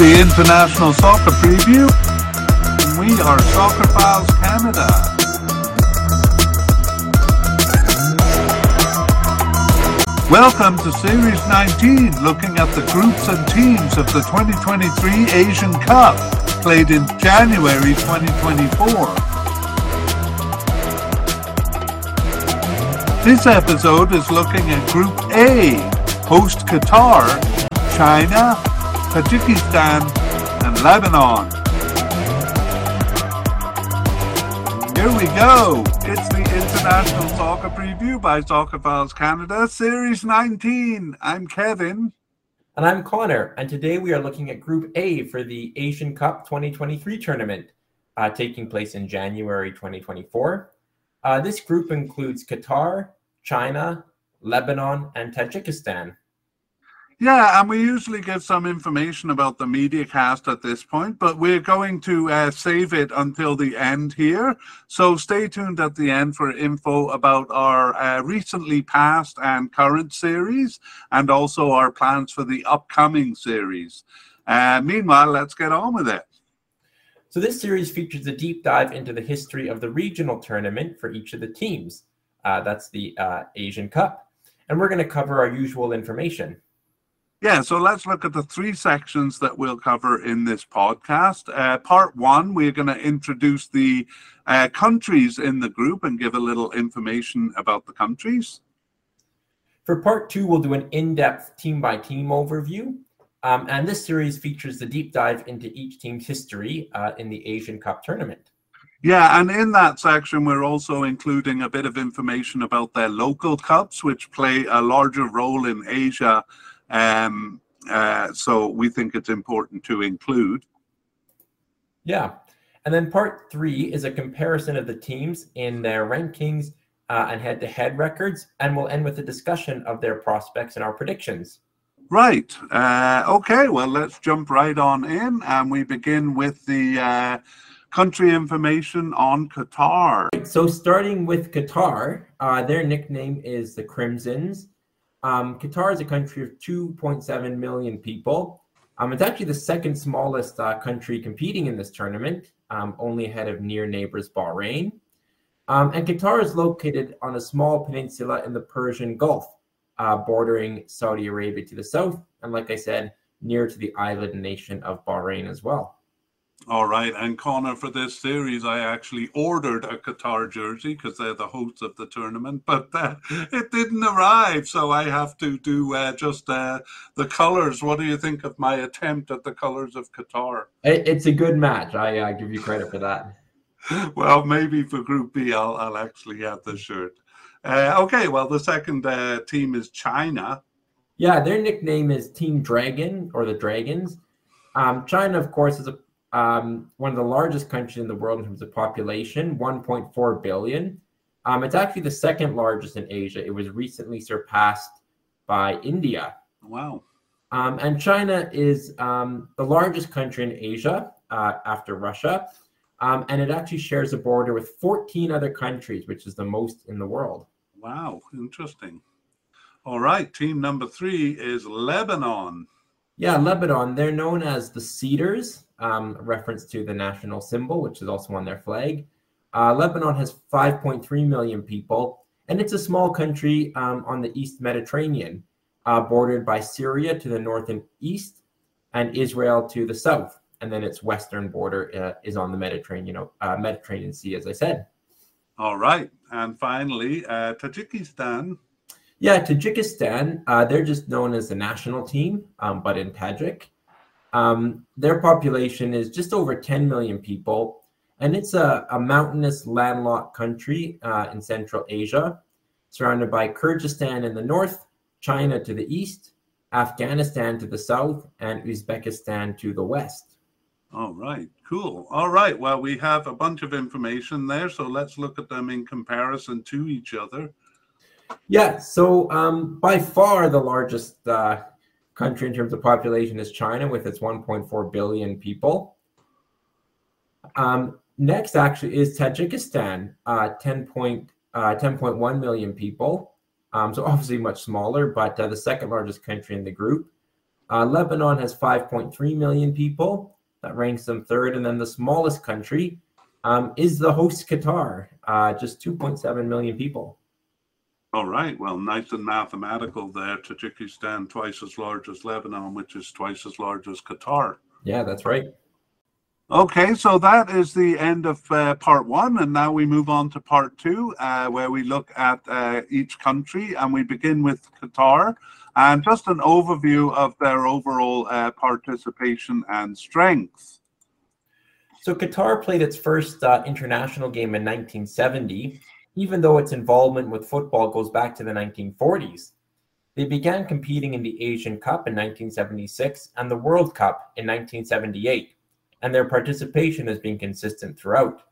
the International Soccer Preview. We are Soccerphiles Canada. Welcome to Series 19, looking at the groups and teams of the 2023 Asian Cup, played in January 2024. This episode is looking at Group A, host Qatar, China, Tajikistan, and Lebanon. Here we go. It's the International Soccer Preview by Soccerphiles Canada, Series 19. I'm Kevin. And I'm Connor. And today we are looking at Group A for the Asian Cup 2023 tournament, uh, taking place in January 2024. Uh, this group includes Qatar, China, Lebanon, and Tajikistan. Yeah, and we usually give some information about the media cast at this point, but we're going to uh, save it until the end here. So stay tuned at the end for info about our uh, recently past and current series, and also our plans for the upcoming series. Uh, meanwhile, let's get on with it. So, this series features a deep dive into the history of the regional tournament for each of the teams. Uh, that's the uh, Asian Cup. And we're going to cover our usual information. Yeah, so let's look at the three sections that we'll cover in this podcast. Uh, part one, we're going to introduce the uh, countries in the group and give a little information about the countries. For part two, we'll do an in depth team by team overview. Um, and this series features the deep dive into each team's history uh, in the Asian Cup tournament. Yeah, and in that section, we're also including a bit of information about their local cups, which play a larger role in Asia um, uh, so we think it's important to include. Yeah. And then part three is a comparison of the teams in their rankings uh, and head to head records. And we'll end with a discussion of their prospects and our predictions. Right. Uh, okay. Well, let's jump right on in. And we begin with the uh, country information on Qatar. So, starting with Qatar, uh, their nickname is the Crimsons. Um, Qatar is a country of 2.7 million people. Um, it's actually the second smallest uh, country competing in this tournament, um, only ahead of near neighbors Bahrain. Um, and Qatar is located on a small peninsula in the Persian Gulf, uh, bordering Saudi Arabia to the south, and like I said, near to the island nation of Bahrain as well. All right, and Connor, for this series, I actually ordered a Qatar jersey because they're the hosts of the tournament, but uh, it didn't arrive, so I have to do uh, just uh, the colors. What do you think of my attempt at the colors of Qatar? It's a good match. I give you credit for that. well, maybe for Group B, I'll, I'll actually have the shirt. Uh, okay, well, the second uh, team is China. Yeah, their nickname is Team Dragon or the Dragons. Um, China, of course, is a um, one of the largest countries in the world in terms of population, 1.4 billion. Um, it's actually the second largest in Asia. It was recently surpassed by India. Wow. Um, and China is um, the largest country in Asia uh, after Russia. Um, and it actually shares a border with 14 other countries, which is the most in the world. Wow, interesting. All right, team number three is Lebanon. Yeah, Lebanon. They're known as the Cedars um, reference to the national symbol, which is also on their flag. Uh, Lebanon has 5.3 million people, and it's a small country um, on the East Mediterranean, uh, bordered by Syria to the north and east, and Israel to the south. And then its western border uh, is on the Mediterranean, uh, Mediterranean Sea, as I said. All right, and finally, uh, Tajikistan. Yeah, Tajikistan. Uh, they're just known as the national team, um, but in Tajik. Um, their population is just over 10 million people, and it's a, a mountainous, landlocked country uh, in Central Asia, surrounded by Kyrgyzstan in the north, China to the east, Afghanistan to the south, and Uzbekistan to the west. All right, cool. All right, well, we have a bunch of information there, so let's look at them in comparison to each other. Yeah, so um, by far the largest uh, country in terms of population is China with its 1.4 billion people. Um, next, actually, is Tajikistan, uh, 10 point, uh, 10.1 million people. Um, so obviously much smaller, but uh, the second largest country in the group. Uh, Lebanon has 5.3 million people. That ranks them third. And then the smallest country um, is the host Qatar, uh, just 2.7 million people. All right. Well, nice and mathematical there. Tajikistan twice as large as Lebanon, which is twice as large as Qatar. Yeah, that's right. Okay, so that is the end of uh, part one, and now we move on to part two, uh, where we look at uh, each country, and we begin with Qatar, and just an overview of their overall uh, participation and strength. So Qatar played its first uh, international game in 1970, even though its involvement with football goes back to the 1940s. They began competing in the Asian Cup in 1976 and the World Cup in 1978 and their participation has been consistent throughout.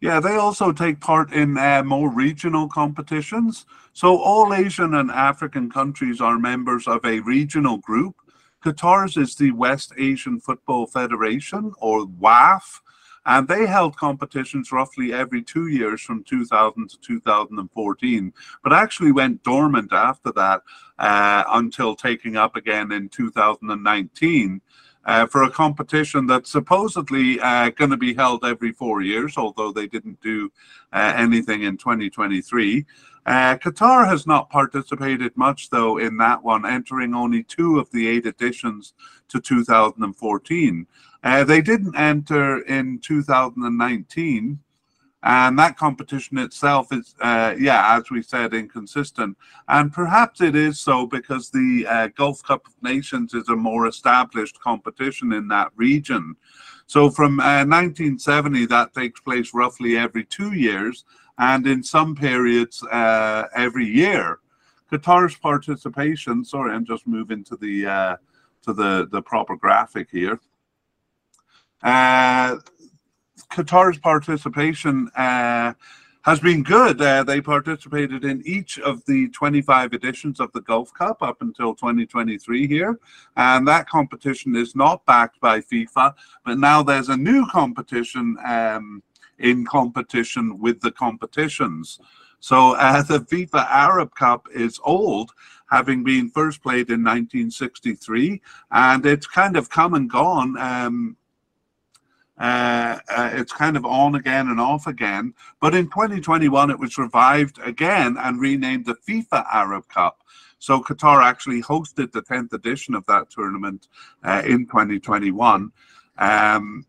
Yeah, they also take part in uh, more regional competitions. So all Asian and African countries are members of a regional group. Qatar's is the West Asian Football Federation, or WAF, and they held competitions roughly every two years from 2000 to 2014, but actually went dormant after that uh, until taking up again in 2019 uh, for a competition that's supposedly uh, going to be held every four years, although they didn't do uh, anything in 2023. Uh, Qatar has not participated much, though, in that one, entering only two of the eight editions to 2014. Uh, they didn't enter in 2019 and that competition itself is uh, yeah as we said inconsistent and perhaps it is so because the uh, gulf cup of nations is a more established competition in that region so from uh, 1970 that takes place roughly every two years and in some periods uh, every year qatar's participation sorry i'm just moving to the uh, to the the proper graphic here uh, Qatar's participation uh, has been good. Uh, they participated in each of the 25 editions of the Gulf Cup up until 2023 here. And that competition is not backed by FIFA, but now there's a new competition um, in competition with the competitions. So uh, the FIFA Arab Cup is old, having been first played in 1963, and it's kind of come and gone. Um, uh, uh, it's kind of on again and off again. But in 2021, it was revived again and renamed the FIFA Arab Cup. So Qatar actually hosted the 10th edition of that tournament uh, in 2021. Um,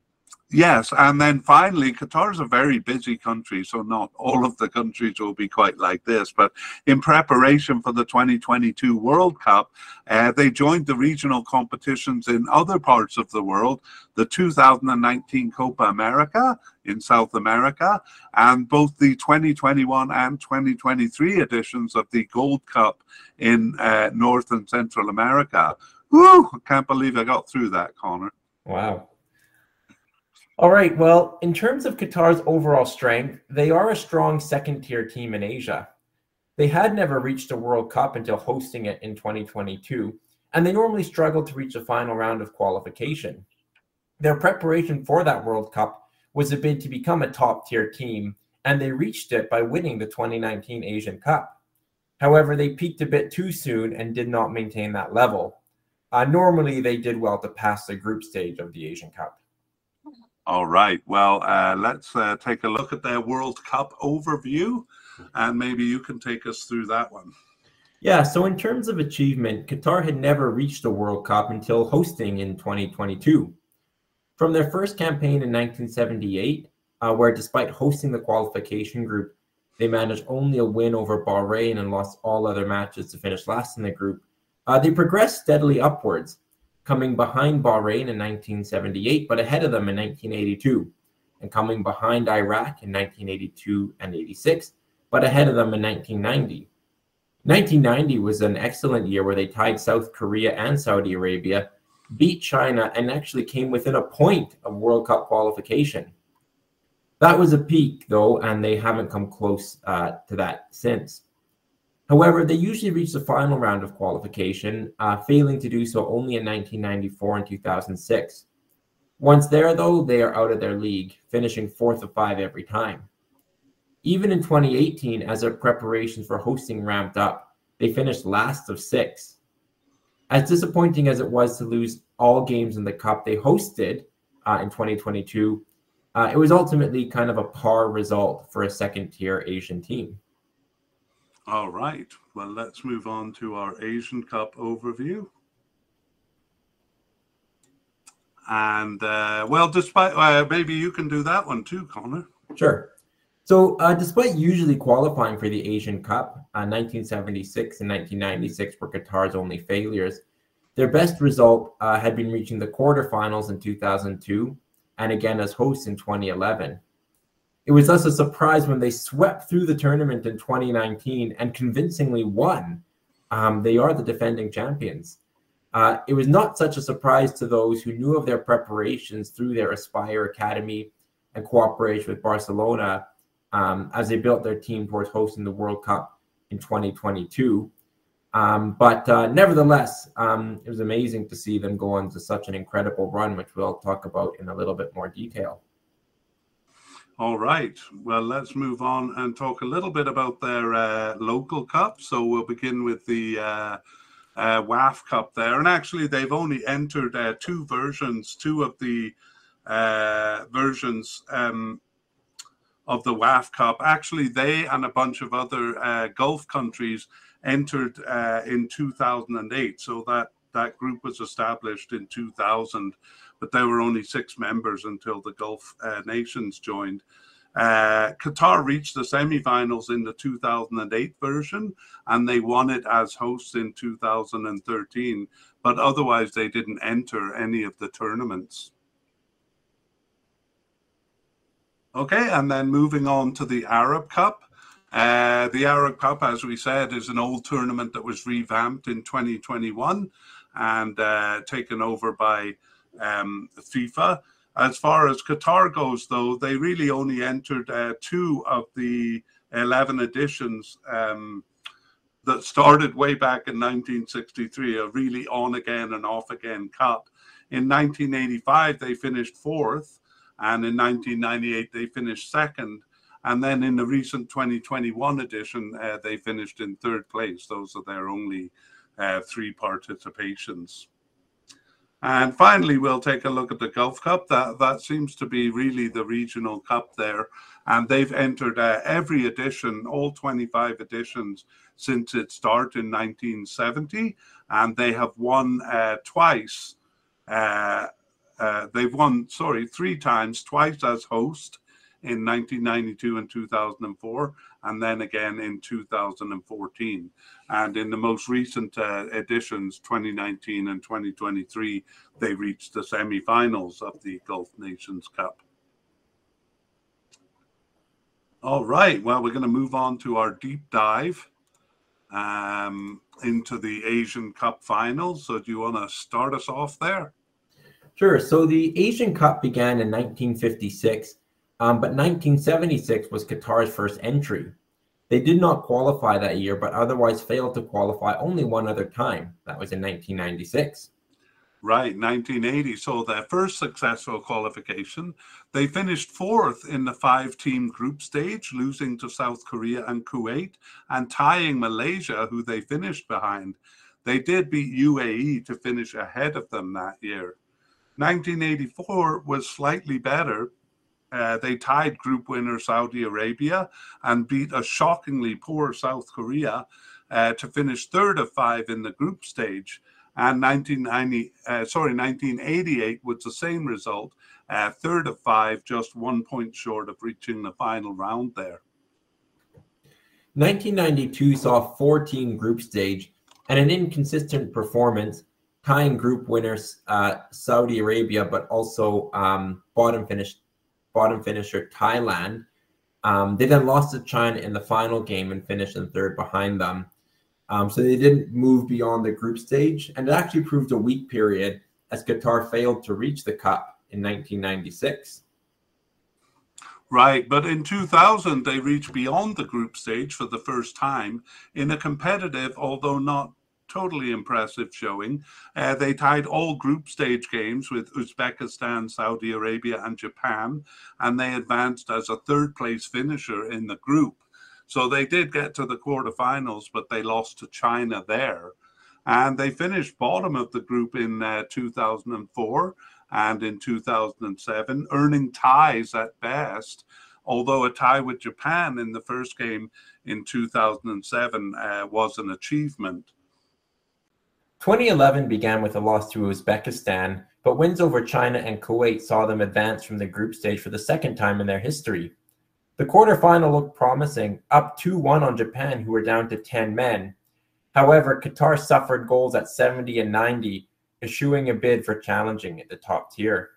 Yes, and then finally, Qatar is a very busy country, so not all of the countries will be quite like this. But in preparation for the 2022 World Cup, uh, they joined the regional competitions in other parts of the world, the 2019 Copa America in South America, and both the 2021 and 2023 editions of the Gold Cup in uh, North and Central America. Woo! I can't believe I got through that, Connor. Wow. All right. Well, in terms of Qatar's overall strength, they are a strong second tier team in Asia. They had never reached a World Cup until hosting it in 2022, and they normally struggled to reach a final round of qualification. Their preparation for that World Cup was a bid to become a top tier team, and they reached it by winning the 2019 Asian Cup. However, they peaked a bit too soon and did not maintain that level. Uh, normally, they did well to pass the group stage of the Asian Cup. All right. Well, uh, let's uh, take a look at their World Cup overview, and maybe you can take us through that one. Yeah. So, in terms of achievement, Qatar had never reached a World Cup until hosting in 2022. From their first campaign in 1978, uh, where despite hosting the qualification group, they managed only a win over Bahrain and lost all other matches to finish last in the group, uh, they progressed steadily upwards coming behind Bahrain in 1978, but ahead of them in 1982, and coming behind Iraq in 1982 and 86, but ahead of them in 1990. 1990 was an excellent year where they tied South Korea and Saudi Arabia, beat China, and actually came within a point of World Cup qualification. That was a peak, though, and they haven't come close uh, to that since. However, they usually reach the final round of qualification, uh, failing to do so only in 1994 and 2006. Once there, though, they are out of their league, finishing fourth of five every time. Even in 2018, as their preparations for hosting ramped up, they finished last of six. As disappointing as it was to lose all games in the cup they hosted uh, in 2022, uh, it was ultimately kind of a par result for a second tier Asian team. All right. Well, let's move on to our Asian Cup overview. And uh, well, despite uh, maybe you can do that one too, Connor. Sure. So, uh, despite usually qualifying for the Asian Cup, 1976 uh, and 1996 were Qatar's only failures. Their best result uh, had been reaching the quarterfinals in 2002 and again as hosts in 2011. It was thus a surprise when they swept through the tournament in 2019 and convincingly won. Um, they are the defending champions. Uh, it was not such a surprise to those who knew of their preparations through their Aspire Academy and cooperation with Barcelona um, as they built their team towards hosting the World Cup in 2022. Um, but uh, nevertheless, um, it was amazing to see them go on to such an incredible run, which we'll talk about in a little bit more detail. All right. Well, let's move on and talk a little bit about their uh, local cup. So we'll begin with the uh, uh, WAF Cup there. And actually, they've only entered uh, two versions, two of the uh, versions um, of the WAF Cup. Actually, they and a bunch of other uh, Gulf countries entered uh, in 2008. So that, that group was established in 2000, but there were only six members until the Gulf uh, nations joined. Uh, Qatar reached the semifinals in the 2008 version and they won it as hosts in 2013, but otherwise they didn't enter any of the tournaments. Okay, and then moving on to the Arab Cup. Uh, the Arab Cup, as we said, is an old tournament that was revamped in 2021 and uh, taken over by um, FIFA. As far as Qatar goes, though, they really only entered uh, two of the 11 editions um, that started way back in 1963, a really on again and off again cup. In 1985, they finished fourth, and in 1998, they finished second. And then in the recent 2021 edition, uh, they finished in third place. Those are their only uh, three participations. And finally, we'll take a look at the Gulf Cup. That that seems to be really the regional cup there, and they've entered uh, every edition, all 25 editions since its start in 1970, and they have won uh, twice. Uh, uh they've won, sorry, three times, twice as host, in 1992 and 2004, and then again in 2014. And in the most recent uh, editions, 2019 and 2023, they reached the semi finals of the Gulf Nations Cup. All right, well, we're going to move on to our deep dive um, into the Asian Cup finals. So, do you want to start us off there? Sure. So, the Asian Cup began in 1956 um, but 1976 was Qatar's first entry. They did not qualify that year, but otherwise failed to qualify only one other time. That was in 1996. Right, 1980. So their first successful qualification, they finished fourth in the five team group stage, losing to South Korea and Kuwait and tying Malaysia, who they finished behind. They did beat UAE to finish ahead of them that year. 1984 was slightly better, uh, they tied group winner Saudi Arabia and beat a shockingly poor South Korea uh, to finish third of five in the group stage. And 1990, uh, sorry, 1988 was the same result, uh, third of five, just one point short of reaching the final round there. 1992 saw a 14 group stage and an inconsistent performance, tying group winners uh, Saudi Arabia, but also um, bottom finished bottom finisher Thailand. Um, they then lost to China in the final game and finished in third behind them. Um, so they didn't move beyond the group stage, and it actually proved a weak period as Qatar failed to reach the cup in 1996. Right, but in 2000, they reached beyond the group stage for the first time in a competitive, although not totally impressive showing. Uh, they tied all group stage games with Uzbekistan, Saudi Arabia, and Japan, and they advanced as a third place finisher in the group. So they did get to the quarterfinals, but they lost to China there. and they finished bottom of the group in uh, 2004 and in 2007, earning ties at best. Although a tie with Japan in the first game in 2007 uh, was an achievement. 2011 began with a loss to Uzbekistan, but wins over China and Kuwait saw them advance from the group stage for the second time in their history. The quarterfinal looked promising, up 2 1 on Japan, who were down to 10 men. However, Qatar suffered goals at 70 and 90, eschewing a bid for challenging at the top tier.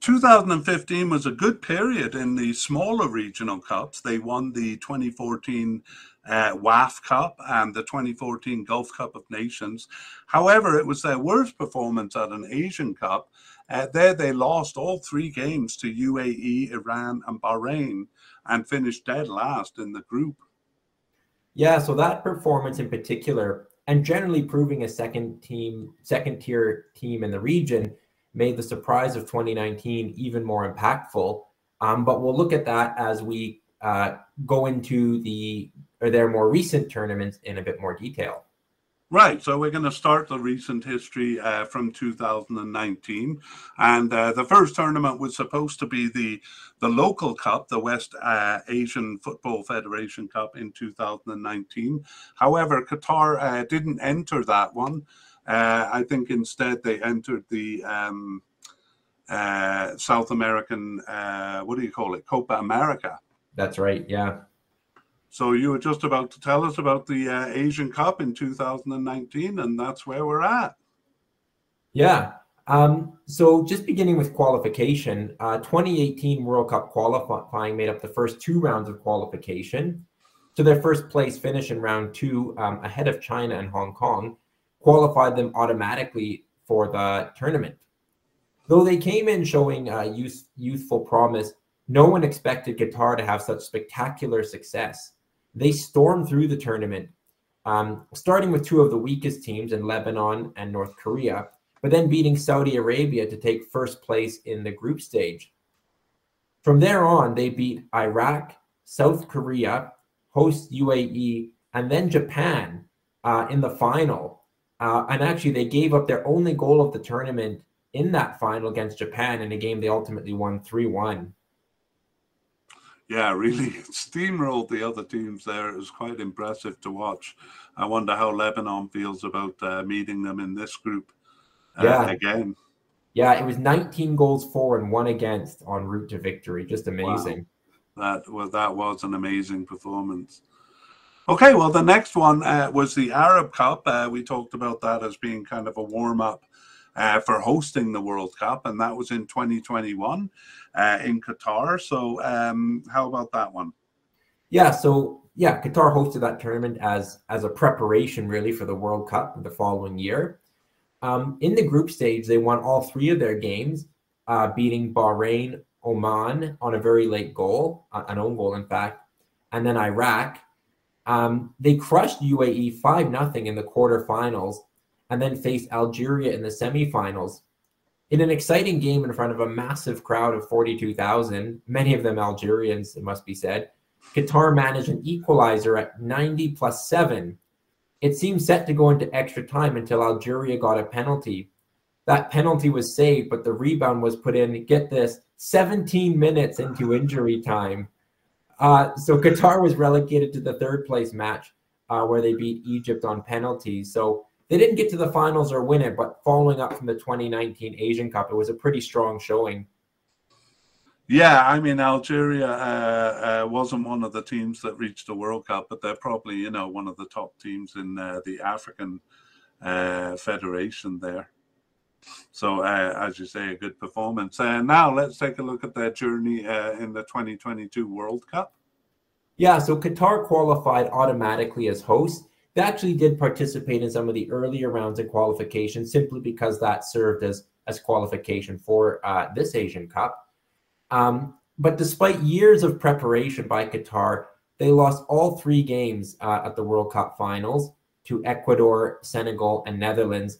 2015 was a good period in the smaller regional cups. They won the 2014 uh, WAF Cup and the 2014 Gulf Cup of Nations. However, it was their worst performance at an Asian Cup. Uh, there, they lost all three games to UAE, Iran, and Bahrain and finished dead last in the group. Yeah, so that performance in particular, and generally proving a second team, second tier team in the region, made the surprise of 2019 even more impactful. Um, but we'll look at that as we uh, go into the or their more recent tournaments in a bit more detail. Right. So we're going to start the recent history uh, from 2019, and uh, the first tournament was supposed to be the the local cup, the West uh, Asian Football Federation Cup in 2019. However, Qatar uh, didn't enter that one. Uh, I think instead they entered the um, uh, South American. what do you call it? Copa America. That's right. Yeah. So you were just about to tell us about the uh, Asian Cup in 2019, and that's where we're at. Yeah. Um, so just beginning with qualification, uh, 2018 World Cup qualifying made up the first two rounds of qualification. So their first place finish in round two, um, ahead of China and Hong Kong, qualified them automatically for the tournament. Though they came in showing uh, youth, youthful promise, no one expected Qatar to have such spectacular success. They stormed through the tournament, um, starting with two of the weakest teams in Lebanon and North Korea, but then beating Saudi Arabia to take first place in the group stage. From there on, they beat Iraq, South Korea, host UAE, and then Japan uh, in the final. Uh, and actually, they gave up their only goal of the tournament in that final against Japan in a game they ultimately won 3 1 yeah, really steamrolled the other teams there. It was quite impressive to watch. I wonder how Lebanon feels about uh, meeting them in this group uh, yeah. again. Yeah, it was 19 goals for and one against en route to victory. Just amazing. Wow. That well, that was an amazing performance. Okay, well, the next one uh, was the Arab Cup. Uh, we talked about that as being kind of a warm up uh, for hosting the World Cup, and that was in 2021 uh, in Qatar. So, um, how about that one? Yeah, so yeah, Qatar hosted that tournament as as a preparation really for the World Cup the following year. Um, in the group stage, they won all three of their games, uh, beating Bahrain, Oman on a very late goal, an own goal, in fact, and then Iraq. Um, they crushed UAE 5 0 in the quarterfinals and then faced Algeria in the semifinals. In an exciting game in front of a massive crowd of 42,000, many of them Algerians, it must be said, Qatar managed an equalizer at 90 plus 7. It seemed set to go into extra time until Algeria got a penalty. That penalty was saved, but the rebound was put in, get this, 17 minutes into injury time. Uh, so Qatar was relegated to the third place match uh, where they beat Egypt on penalties. So they didn't get to the finals or win it, but following up from the 2019 Asian Cup, it was a pretty strong showing. Yeah, I mean Algeria uh, uh, wasn't one of the teams that reached the World Cup, but they're probably you know one of the top teams in uh, the African uh, Federation there. So uh, as you say, a good performance. Uh, now let's take a look at their journey in the 2022 World Cup. Yeah, so Qatar qualified automatically as host they actually did participate in some of the earlier rounds of qualification simply because that served as, as qualification for uh, this Asian Cup. Um, but despite years of preparation by Qatar, they lost all three games uh, at the World Cup finals to Ecuador, Senegal, and Netherlands,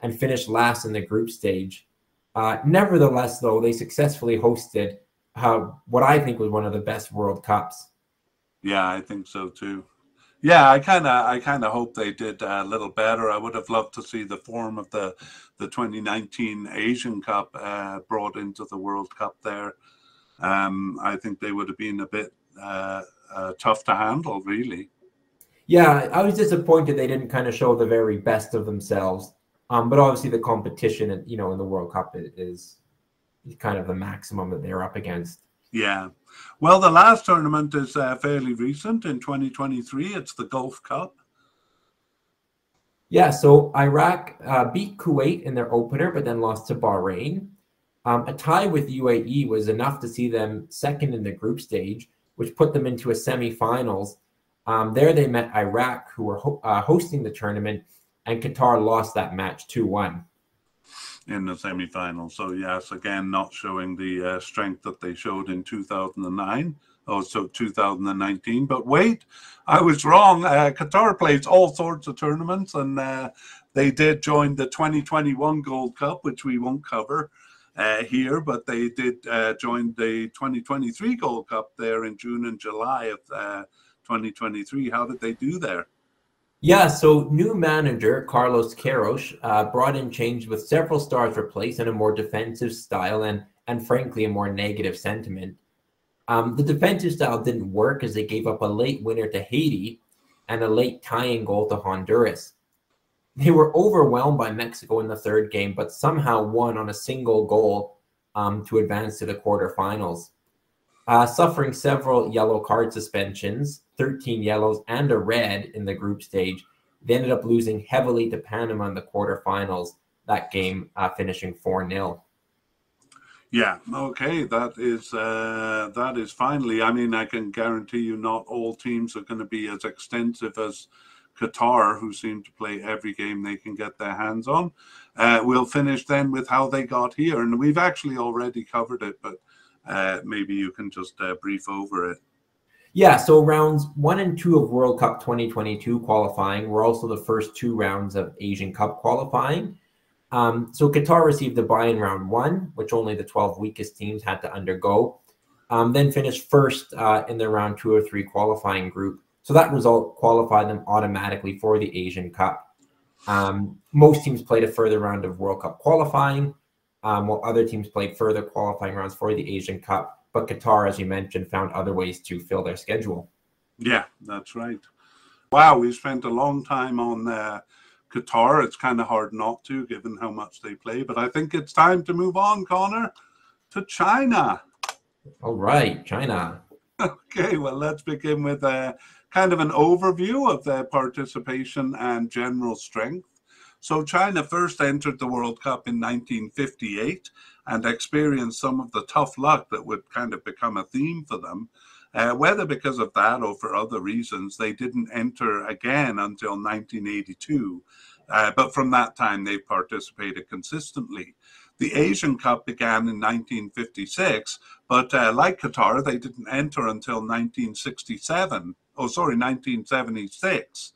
and finished last in the group stage. Uh, nevertheless, though, they successfully hosted uh, what I think was one of the best World Cups. Yeah, I think so too Yeah, I kind of, I kind of hope they did a little better. I would have loved to see the form of the the 2019 Asian Cup uh, brought into the World Cup there. Um, I think they would have been a bit uh, uh, tough to handle, really. Yeah, I was disappointed they didn't kind of show the very best of themselves. Um, but obviously, the competition, you know, in the World Cup is, is kind of the maximum that they're up against. Yeah. Well, the last tournament is uh, fairly recent in 2023. It's the Gulf Cup. Yeah, so Iraq uh, beat Kuwait in their opener, but then lost to Bahrain. Um, a tie with UAE was enough to see them second in the group stage, which put them into a semifinals. Um, there they met Iraq, who were ho- uh, hosting the tournament, and Qatar lost that match 2 1 in the semi-final. So yes, again, not showing the uh, strength that they showed in 2009. Oh, so 2019. But wait, I was wrong. Uh, Qatar plays all sorts of tournaments, and uh, they did join the 2021 Gold Cup, which we won't cover uh, here, but they did uh, join the 2023 Gold Cup there in June and July of uh, 2023. How did they do there? Yeah, so new manager Carlos Queiroz uh, brought in change with several stars replaced and a more defensive style and and frankly a more negative sentiment. Um, the defensive style didn't work as they gave up a late winner to Haiti and a late tying goal to Honduras. They were overwhelmed by Mexico in the third game, but somehow won on a single goal um, to advance to the quarterfinals. Uh, suffering several yellow card suspensions, 13 yellows and a red in the group stage. They ended up losing heavily to Panama in the quarterfinals, that game uh, finishing 4 0. Yeah, okay, that is uh, that is finally. I mean, I can guarantee you, not all teams are going to be as extensive as Qatar, who seem to play every game they can get their hands on. Uh, we'll finish then with how they got here, and we've actually already covered it, but uh, maybe you can just uh, brief over it. Yeah, so rounds one and two of World Cup 2022 qualifying were also the first two rounds of Asian Cup qualifying. Um, so Qatar received a bye in round one, which only the 12 weakest teams had to undergo. Um, then finished first uh, in the round two or three qualifying group. So that result qualified them automatically for the Asian Cup. Um, most teams played a further round of World Cup qualifying, um, while other teams played further qualifying rounds for the Asian Cup. But Qatar, as you mentioned, found other ways to fill their schedule. Yeah, that's right. Wow, we spent a long time on uh, Qatar. It's kind of hard not to, given how much they play. But I think it's time to move on, Connor, to China. All right, China. Okay, well, let's begin with a kind of an overview of their participation and general strength. So, China first entered the World Cup in 1958 and experienced some of the tough luck that would kind of become a theme for them. Uh, whether because of that or for other reasons, they didn't enter again until 1982. Uh, but from that time, they participated consistently. The Asian Cup began in 1956, but uh, like Qatar, they didn't enter until 1967. Oh, sorry, 1976,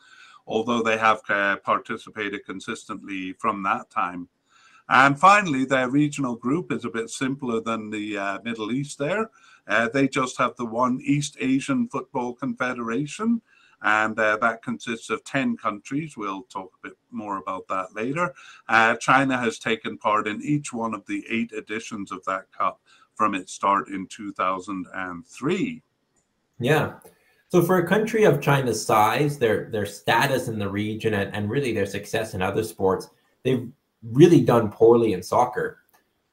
although they have uh, participated consistently from that time. And finally, their regional group is a bit simpler than the uh, Middle East there. Uh, they just have the one East Asian Football Confederation, and uh, that consists of 10 countries. We'll talk a bit more about that later. Uh, China has taken part in each one of the eight editions of that cup from its start in 2003. Yeah. So for a country of China's size, their their status in the region and, and really their success in other sports, they've really done poorly in soccer.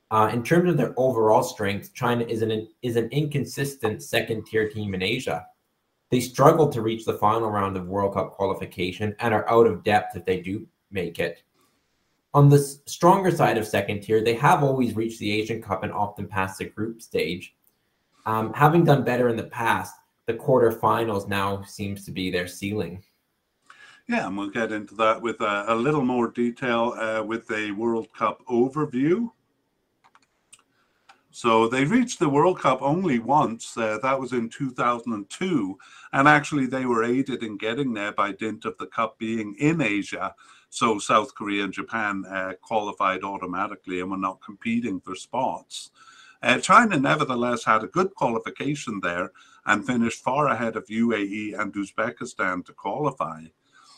Uh, in terms of their overall strength, China is an is an inconsistent second tier team in Asia. They struggle to reach the final round of World Cup qualification and are out of depth if they do make it. On the stronger side of second tier, they have always reached the Asian Cup and often passed the group stage. Um, having done better in the past, the quarterfinals now seems to be their ceiling. Yeah, and we'll get into that with a, a little more detail uh, with a World Cup overview. So they reached the World Cup only once. Uh, that was in 2002. And actually, they were aided in getting there by dint of the Cup being in Asia. So South Korea and Japan uh, qualified automatically and were not competing for spots. Uh, China, nevertheless, had a good qualification there and finished far ahead of UAE and Uzbekistan to qualify.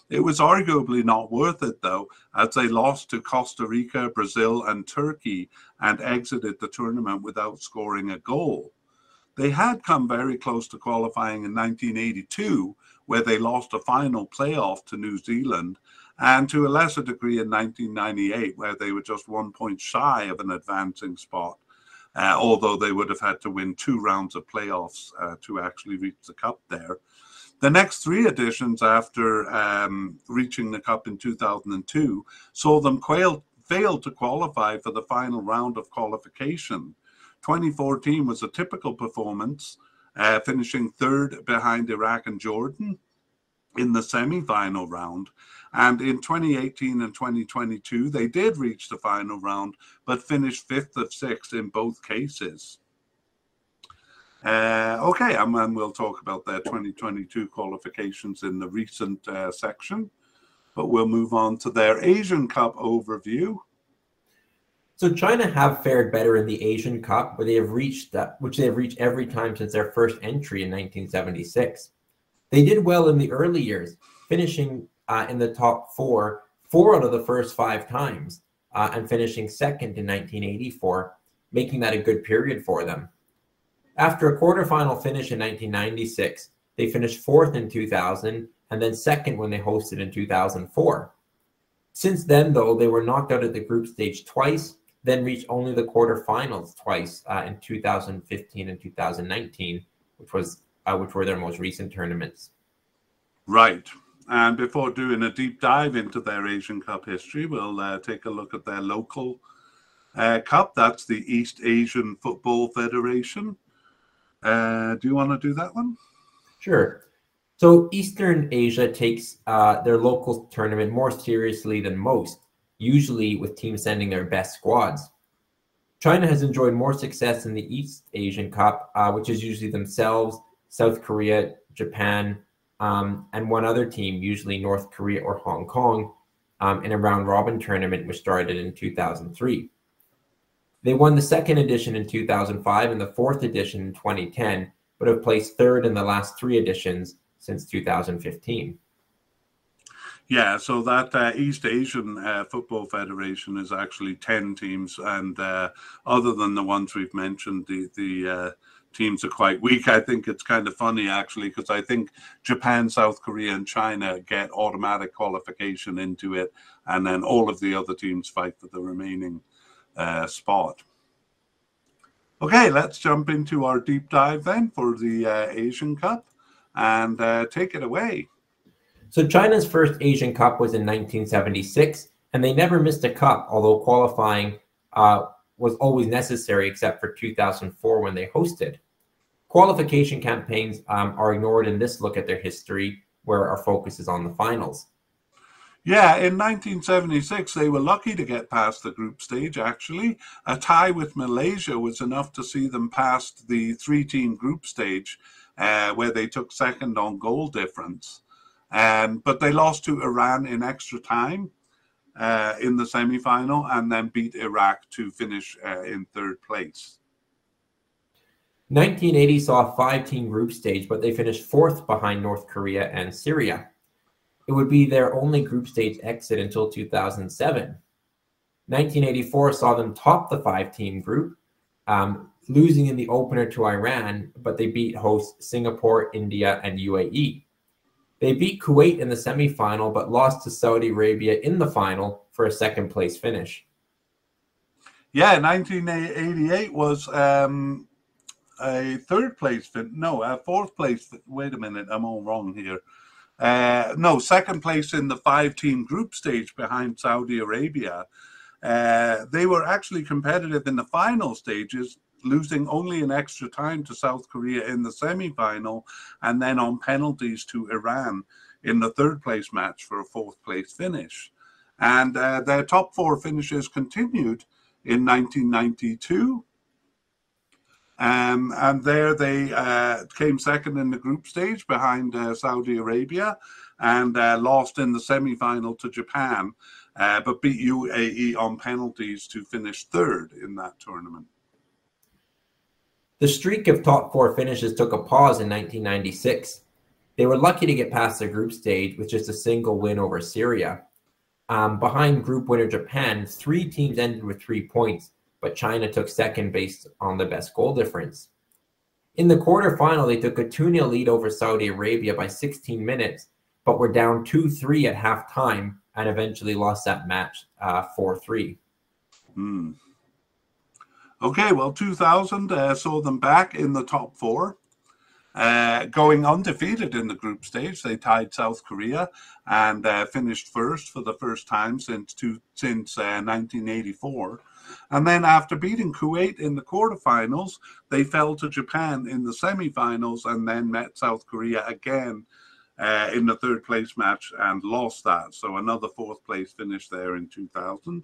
It was arguably not worth it, though, as they lost to Costa Rica, Brazil, and Turkey and exited the tournament without scoring a goal. They had come very close to qualifying in 1982, where they lost a final playoff to New Zealand, and to a lesser degree in 1998, where they were just one point shy of an advancing spot, uh, although they would have had to win two rounds of playoffs uh, to actually reach the cup there. The next three editions after um, reaching the Cup in 2002 saw them quail, fail to qualify for the final round of qualification. 2014 was a typical performance, uh, finishing third behind Iraq and Jordan in the semi final round. And in 2018 and 2022, they did reach the final round, but finished fifth of six in both cases. Uh, okay, and, and we'll talk about their 2022 qualifications in the recent uh, section, but we'll move on to their Asian Cup overview. So China have fared better in the Asian Cup, where they have reached that, which they have reached every time since their first entry in 1976. They did well in the early years, finishing uh, in the top four four out of the first five times, uh, and finishing second in 1984, making that a good period for them. After a quarterfinal finish in 1996, they finished fourth in 2000 and then second when they hosted in 2004. Since then, though, they were knocked out at the group stage twice, then reached only the quarterfinals twice uh, in 2015 and 2019, which was uh, which were their most recent tournaments. Right. And before doing a deep dive into their Asian Cup history, we'll uh, take a look at their local uh, cup. That's the East Asian Football Federation. Uh, do you want to do that one? Sure. So Eastern Asia takes uh, their local tournament more seriously than most, usually with teams sending their best squads. China has enjoyed more success in the East Asian Cup, uh, which is usually themselves, South Korea, Japan, um, and one other team, usually North Korea or Hong Kong, um, in a round robin tournament which started in 2003. They won the second edition in 2005 and the fourth edition in 2010, but have placed third in the last three editions since 2015. Yeah, so that uh, East Asian uh, Football Federation is actually 10 teams, and uh, other than the ones we've mentioned, the, the uh, teams are quite weak. I think it's kind of funny actually because I think Japan, South Korea, and China get automatic qualification into it, and then all of the other teams fight for the remaining uh, spot. Okay, let's jump into our deep dive then for the uh, Asian Cup and uh, take it away. So, China's first Asian Cup was in 1976, and they never missed a cup, although qualifying uh, was always necessary except for 2004 when they hosted. Qualification campaigns um, are ignored in this look at their history, where our focus is on the finals. Yeah, in 1976, they were lucky to get past the group stage, actually. A tie with Malaysia was enough to see them past the three team group stage, uh, where they took second on goal difference. Um, but they lost to Iran in extra time uh, in the semi final and then beat Iraq to finish uh, in third place. 1980 saw a five team group stage, but they finished fourth behind North Korea and Syria. It would be their only group stage exit until 2007. 1984 saw them top the five team group, um, losing in the opener to Iran, but they beat hosts Singapore, India, and UAE. They beat Kuwait in the semifinal, but lost to Saudi Arabia in the final for a second place finish. Yeah, 1988 was um, a third place, fin- no, a fourth place. Wait a minute, I'm all wrong here. Uh, no, second place in the five team group stage behind Saudi Arabia. Uh, they were actually competitive in the final stages, losing only in extra time to South Korea in the semi final and then on penalties to Iran in the third place match for a fourth place finish. And uh, their top four finishes continued in 1992 um, and there they uh, came second in the group stage behind uh, Saudi Arabia and uh, lost in the semi final to Japan, uh, but beat UAE on penalties to finish third in that tournament. The streak of top four finishes took a pause in 1996. They were lucky to get past the group stage with just a single win over Syria. Um, behind group winner Japan, three teams ended with three points, but China took second based on the best goal difference. In the quarterfinal, they took a 2 0 lead over Saudi Arabia by 16 minutes, but were down 2 3 at halftime and eventually lost that match uh, 4 uh, 3. Hmm. Okay, well, 2000 uh, saw them back in the top four. Uh, going undefeated in the group stage, they tied South Korea and uh, finished first for the first time since two, since 1984. And then after beating Kuwait in the quarterfinals, they fell to Japan in the semifinals and then met South Korea again uh, in the third place match and lost that. So another fourth place finish there in 2000.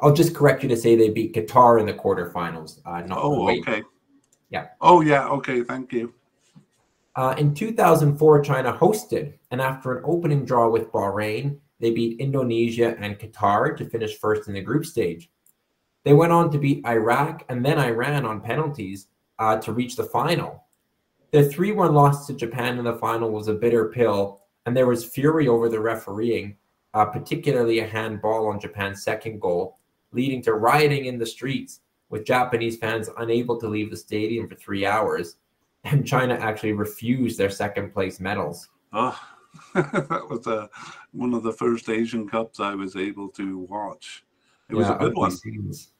I'll just correct you to say they beat Qatar in the quarterfinals, uh, not Oh, Kuwait. okay. Yeah. Oh, yeah. Okay. Thank you. Uh, in 2004, China hosted, and after an opening draw with Bahrain, they beat Indonesia and Qatar to finish first in the group stage. They went on to beat Iraq and then Iran on penalties uh, to reach the final. Their 3 1 loss to Japan in the final was a bitter pill, and there was fury over the refereeing, uh, particularly a handball on Japan's second goal, leading to rioting in the streets, with Japanese fans unable to leave the stadium for three hours and China actually refused their second place medals. Oh, that was uh, one of the first Asian Cups I was able to watch. It was a good one. Scenes.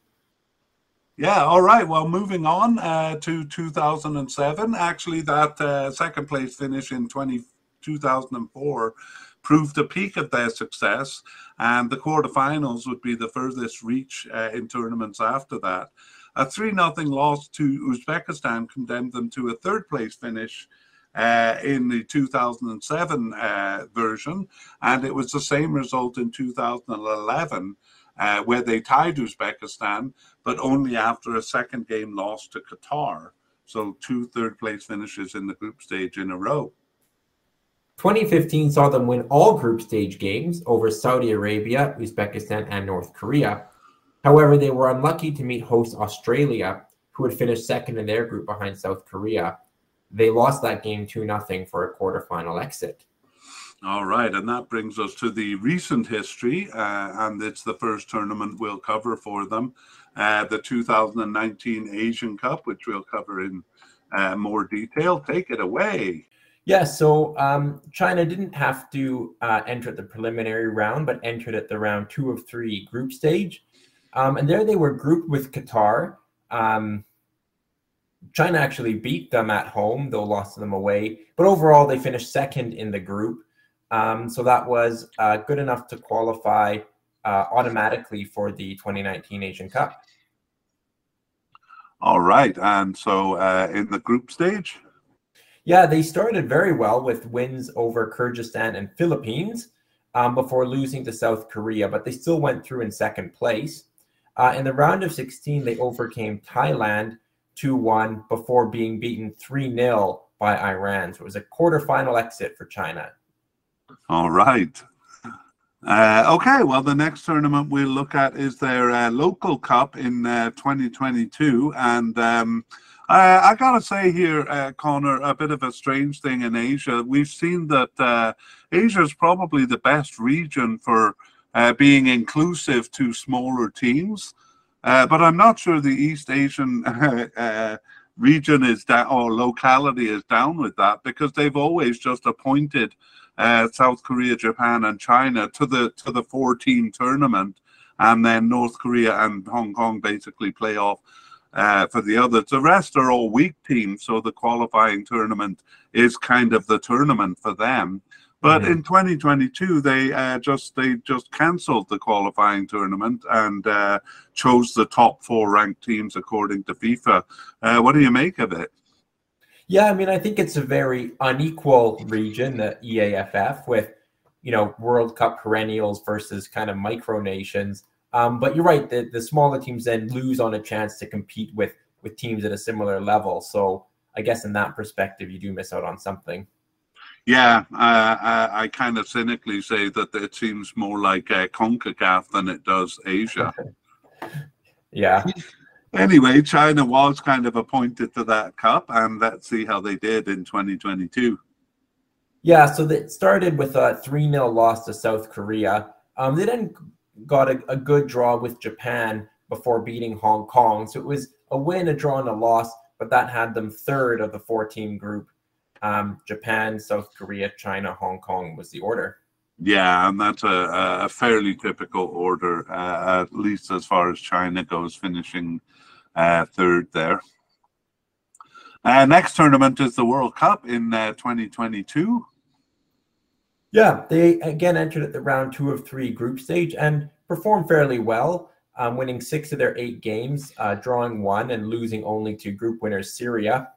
Yeah, all right. Well, moving on uh, to 2007. Actually, that uh, second place finish in 20, 2004 proved the peak of their success, and the quarterfinals would be the furthest reach uh, in tournaments after that. A 3 0 loss to Uzbekistan condemned them to a third place finish uh, in the 2007 uh, version, and it was the same result in 2011. Uh, where they tied Uzbekistan, but only after a second game loss to Qatar. So, two third place finishes in the group stage in a row. 2015 saw them win all group stage games over Saudi Arabia, Uzbekistan, and North Korea, However, they were unlucky to meet host Australia, who had finished second in their group behind South Korea. They lost that game 2 0 for a quarterfinal exit. All right, and that brings us to the recent history, uh, and it's the first tournament we'll cover for them, uh, the 2019 Asian Cup, which we'll cover in uh, more detail. Take it away. Yeah, so um, China didn't have to uh, enter at the preliminary round, but entered at the round two of three group stage. Um, and there they were grouped with Qatar. Um, China actually beat them at home, though lost them away. But overall, they finished second in the group. Um, so that was uh, good enough to qualify uh, automatically for the 2019 Asian Cup. All right. And so uh, in the group stage? Yeah, they started very well with wins over Kyrgyzstan and Philippines um, before losing to South Korea, but they still went through in second place. Uh, in the round of 16, they overcame Thailand 2 1 before being beaten 3 0 by Iran. So it was a quarterfinal exit for China. All right. Uh, okay, well, the next tournament we'll look at is their uh, local cup in uh, 2022. And um, I got to say here, uh, Connor, a bit of a strange thing in Asia. We've seen that uh, Asia is probably the best region for uh, being inclusive to smaller teams. But I'm not sure the East Asian region is down or locality is down with that because they've always just appointed uh, South Korea, Japan, and China to the to the four team tournament, and then North Korea and Hong Kong basically play off. Uh, for the others, the rest are all weak teams, so the qualifying tournament is kind of the tournament for them. But mm-hmm. in 2022, they uh, just they just cancelled the qualifying tournament and uh, chose the top four ranked teams according to FIFA. Uh, what do you make of it? Yeah, I mean, I think it's a very unequal region, the EAFF, with you know World Cup perennials versus kind of micronations. Um, but you're right; the, the smaller teams then lose on a chance to compete with with teams at a similar level. So I guess in that perspective, you do miss out on something. Yeah, uh, I, I kind of cynically say that it seems more like uh, CONCACAF than it does Asia. yeah. Anyway, China was kind of appointed to that cup, and let's see how they did in 2022. Yeah, so it started with a 3 0 loss to South Korea. Um, they then got a, a good draw with Japan before beating Hong Kong. So it was a win, a draw, and a loss, but that had them third of the four team group. Um, Japan, South Korea, China, Hong Kong was the order. Yeah, and that's a, a fairly typical order, uh, at least as far as China goes, finishing uh, third there. Uh, next tournament is the World Cup in uh, 2022. Yeah, they again entered at the round two of three group stage and performed fairly well, um, winning six of their eight games, uh, drawing one and losing only to group winners Syria.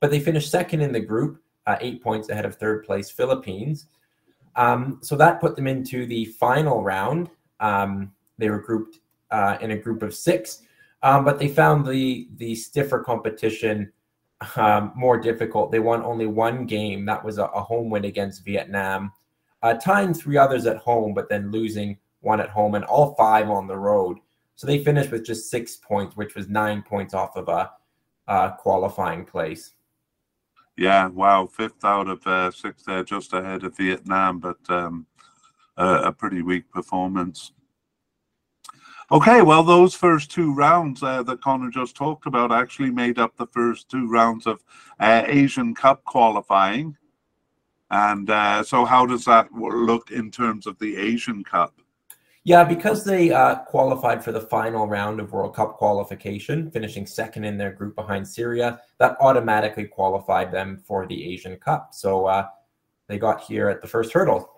But they finished second in the group, uh, eight points ahead of third place Philippines. Um, so that put them into the final round. Um, they were grouped uh, in a group of six, um, but they found the the stiffer competition um, more difficult. They won only one game. That was a, a home win against Vietnam, uh, tying three others at home, but then losing one at home and all five on the road. So they finished with just six points, which was nine points off of a, a qualifying place. Yeah, wow, fifth out of uh, six there, just ahead of Vietnam, but um, a pretty weak performance. Okay, well, those first two rounds uh, that Connor just talked about actually made up the first two rounds of uh, Asian Cup qualifying. And uh, so, how does that look in terms of the Asian Cup? Yeah, because they uh, qualified for the final round of World Cup qualification, finishing second in their group behind Syria, that automatically qualified them for the Asian Cup. So uh, they got here at the first hurdle.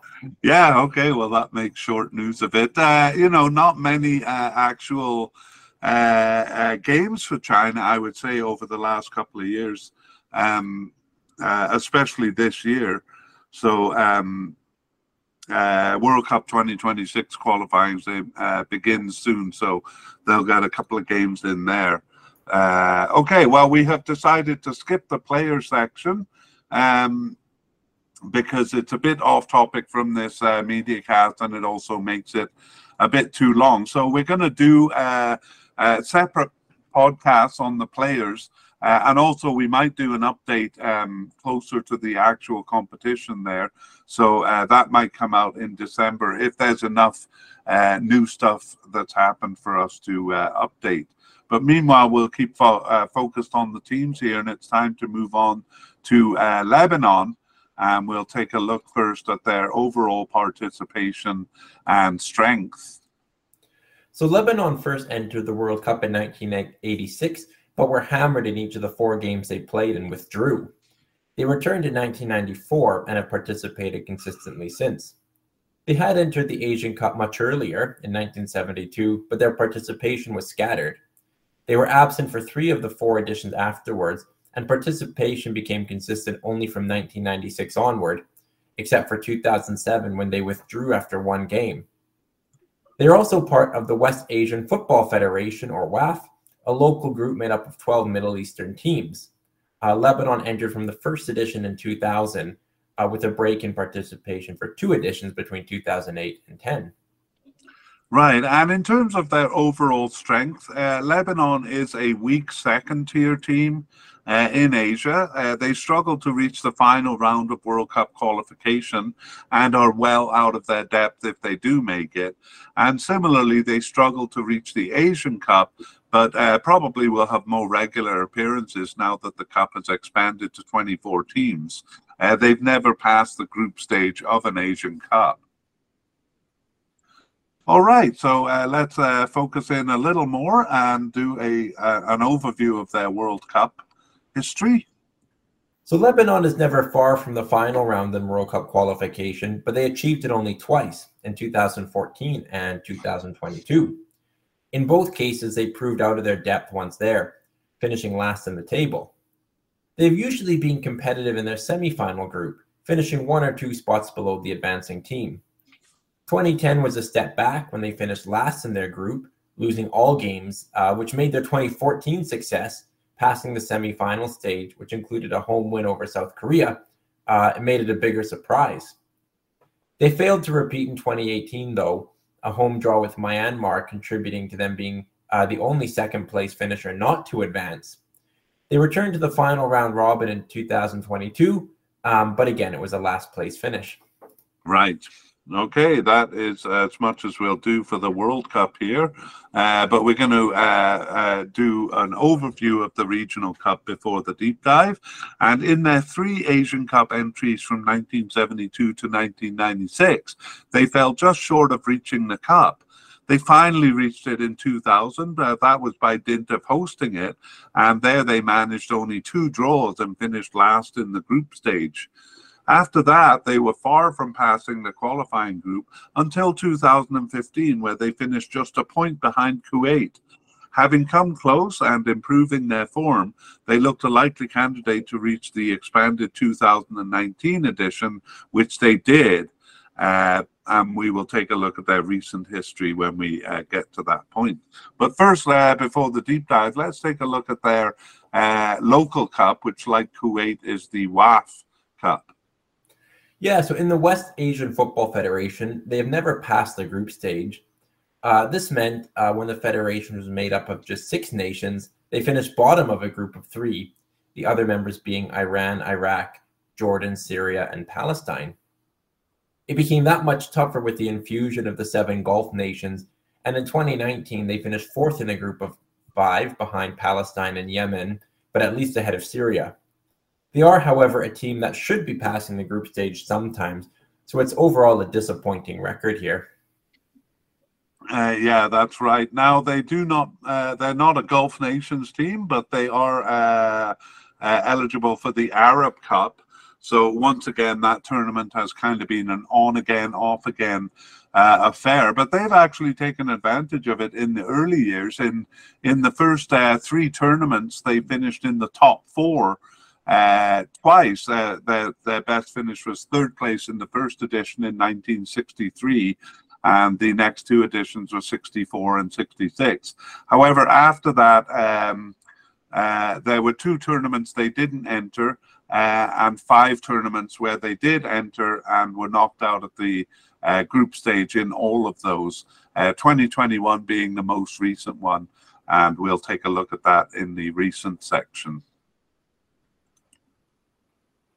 Yeah, okay. Well, that makes short news of it. Uh, you know, not many uh, actual uh, uh, games for China, I would say, over the last couple of years, um, especially this year. So, um, uh, World Cup 2026 qualifying uh, begins soon, so they'll get a couple of games in there. Uh, okay, well, we have decided to skip the player section um, because it's a bit off topic from this uh, media cast and it also makes it a bit too long. So we're going to do uh, separate podcasts on the players. Uh, and also, we might do an update um, closer to the actual competition there. So uh, that might come out in December if there's enough uh, new stuff that's happened for us to uh, update. But meanwhile, we'll keep fo- uh, focused on the teams here, and it's time to move on to uh, Lebanon. And we'll take a look first at their overall participation and strength. So, Lebanon first entered the World Cup in 1986 but were hammered in each of the four games they played and withdrew. They returned in 1994 and have participated consistently since. They had entered the Asian Cup much earlier, in 1972, but their participation was scattered. They were absent for three of the four editions afterwards, and participation became consistent only from 1996 onward, except for 2007 when they withdrew after one game. They are also part of the West Asian Football Federation, or WAF, a local group made up of 12 Middle Eastern teams. Uh, Lebanon entered from the first edition in 2000 uh, with a break in participation for two editions between 2008 and 10. Right. And in terms of their overall strength, uh, Lebanon is a weak second tier team uh, in Asia. Uh, they struggled to reach the final round of World Cup qualification and are well out of their depth if they do make it. And similarly, they struggled to reach the Asian Cup, but uh, probably will have more regular appearances now that the Cup has expanded to 24 teams. Uh, they've never passed the group stage of an Asian Cup. All right, so uh, let's uh, focus in a little more and do a uh, an overview of their World Cup history? So Lebanon is never far from the final round in World Cup qualification, but they achieved it only twice in 2014 and 2022. In both cases, they proved out of their depth once there, finishing last in the table. They've usually been competitive in their semifinal group, finishing one or two spots below the advancing team. 2010 was a step back when they finished last in their group, losing all games, uh, which made their 2014 success passing the semifinal stage, which included a home win over South Korea, uh, made it a bigger surprise. They failed to repeat in 2018, though, a home draw with Myanmar contributing to them being uh, the only second place finisher not to advance. They returned to the final round robin in 2022, um, but again, it was a last place finish. Right. Okay, that is as much as we'll do for the World Cup here. Uh, but we're going to uh, uh, do an overview of the Regional Cup before the deep dive. And in their three Asian Cup entries from 1972 to 1996, they fell just short of reaching the Cup. They finally reached it in 2000. Uh, that was by dint of hosting it. And there they managed only two draws and finished last in the group stage. After that, they were far from passing the qualifying group until 2015, where they finished just a point behind Kuwait. Having come close and improving their form, they looked a likely candidate to reach the expanded 2019 edition, which they did. Uh, and we will take a look at their recent history when we uh, get to that point. But first, uh, before the deep dive, let's take a look at their uh, local cup, which, like Kuwait, is the WAF Cup. Yeah, so in the West Asian Football Federation, they have never passed the group stage. Uh, this meant uh, when the federation was made up of just six nations, they finished bottom of a group of three, the other members being Iran, Iraq, Jordan, Syria, and Palestine. It became that much tougher with the infusion of the seven Gulf nations, and in 2019, they finished fourth in a group of five behind Palestine and Yemen, but at least ahead of Syria. They are, however, a team that should be passing the group stage sometimes, so it's overall a disappointing record here. Uh, yeah, that's right. Now they do not. Uh, they're not a Gulf nations team, but they are uh, uh eligible for the Arab Cup. So once again, that tournament has kind of been an on again, off again uh, affair. But they've actually taken advantage of it in the early years. In in the first three tournaments, they finished in the top four uh, twice. Uh, their, their best finish was third place in the first edition in 1963, and the next two editions were 64 and 66. However, after that, um, uh, there were two tournaments they didn't enter, uh, and five tournaments where they did enter and were knocked out at the uh, group stage in all of those. Uh, 2021 being the most recent one, and we'll take a look at that in the recent section.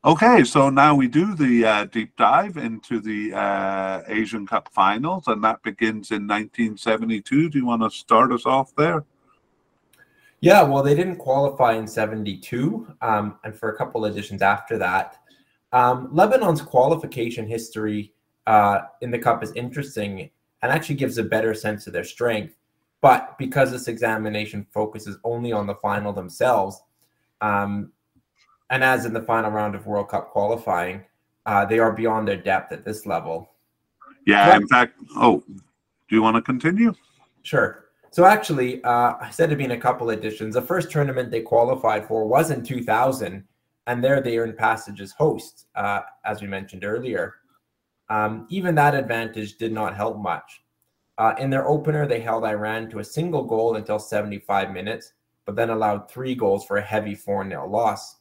Okay, so now we do the uh, deep dive into the uh, Asian Cup finals, and that begins in 1972. Do you want to start us off there? Yeah, well, they didn't qualify in 72, um, and for a couple editions after that. Um, Lebanon's qualification history uh, in the Cup is interesting and actually gives a better sense of their strength. But because this examination focuses only on the final themselves, um, and as in the final round of World Cup qualifying, uh, they are beyond their depth at this level. Yeah, in fact, oh, do you want to continue? Sure. So actually, uh, I said it being a couple editions. The first tournament they qualified for was in 2000, and there they earned passage as hosts, uh, as we mentioned earlier. Um, even that advantage did not help much. Uh, in their opener, they held Iran to a single goal until 75 minutes, but then allowed three goals for a heavy 4 0 loss.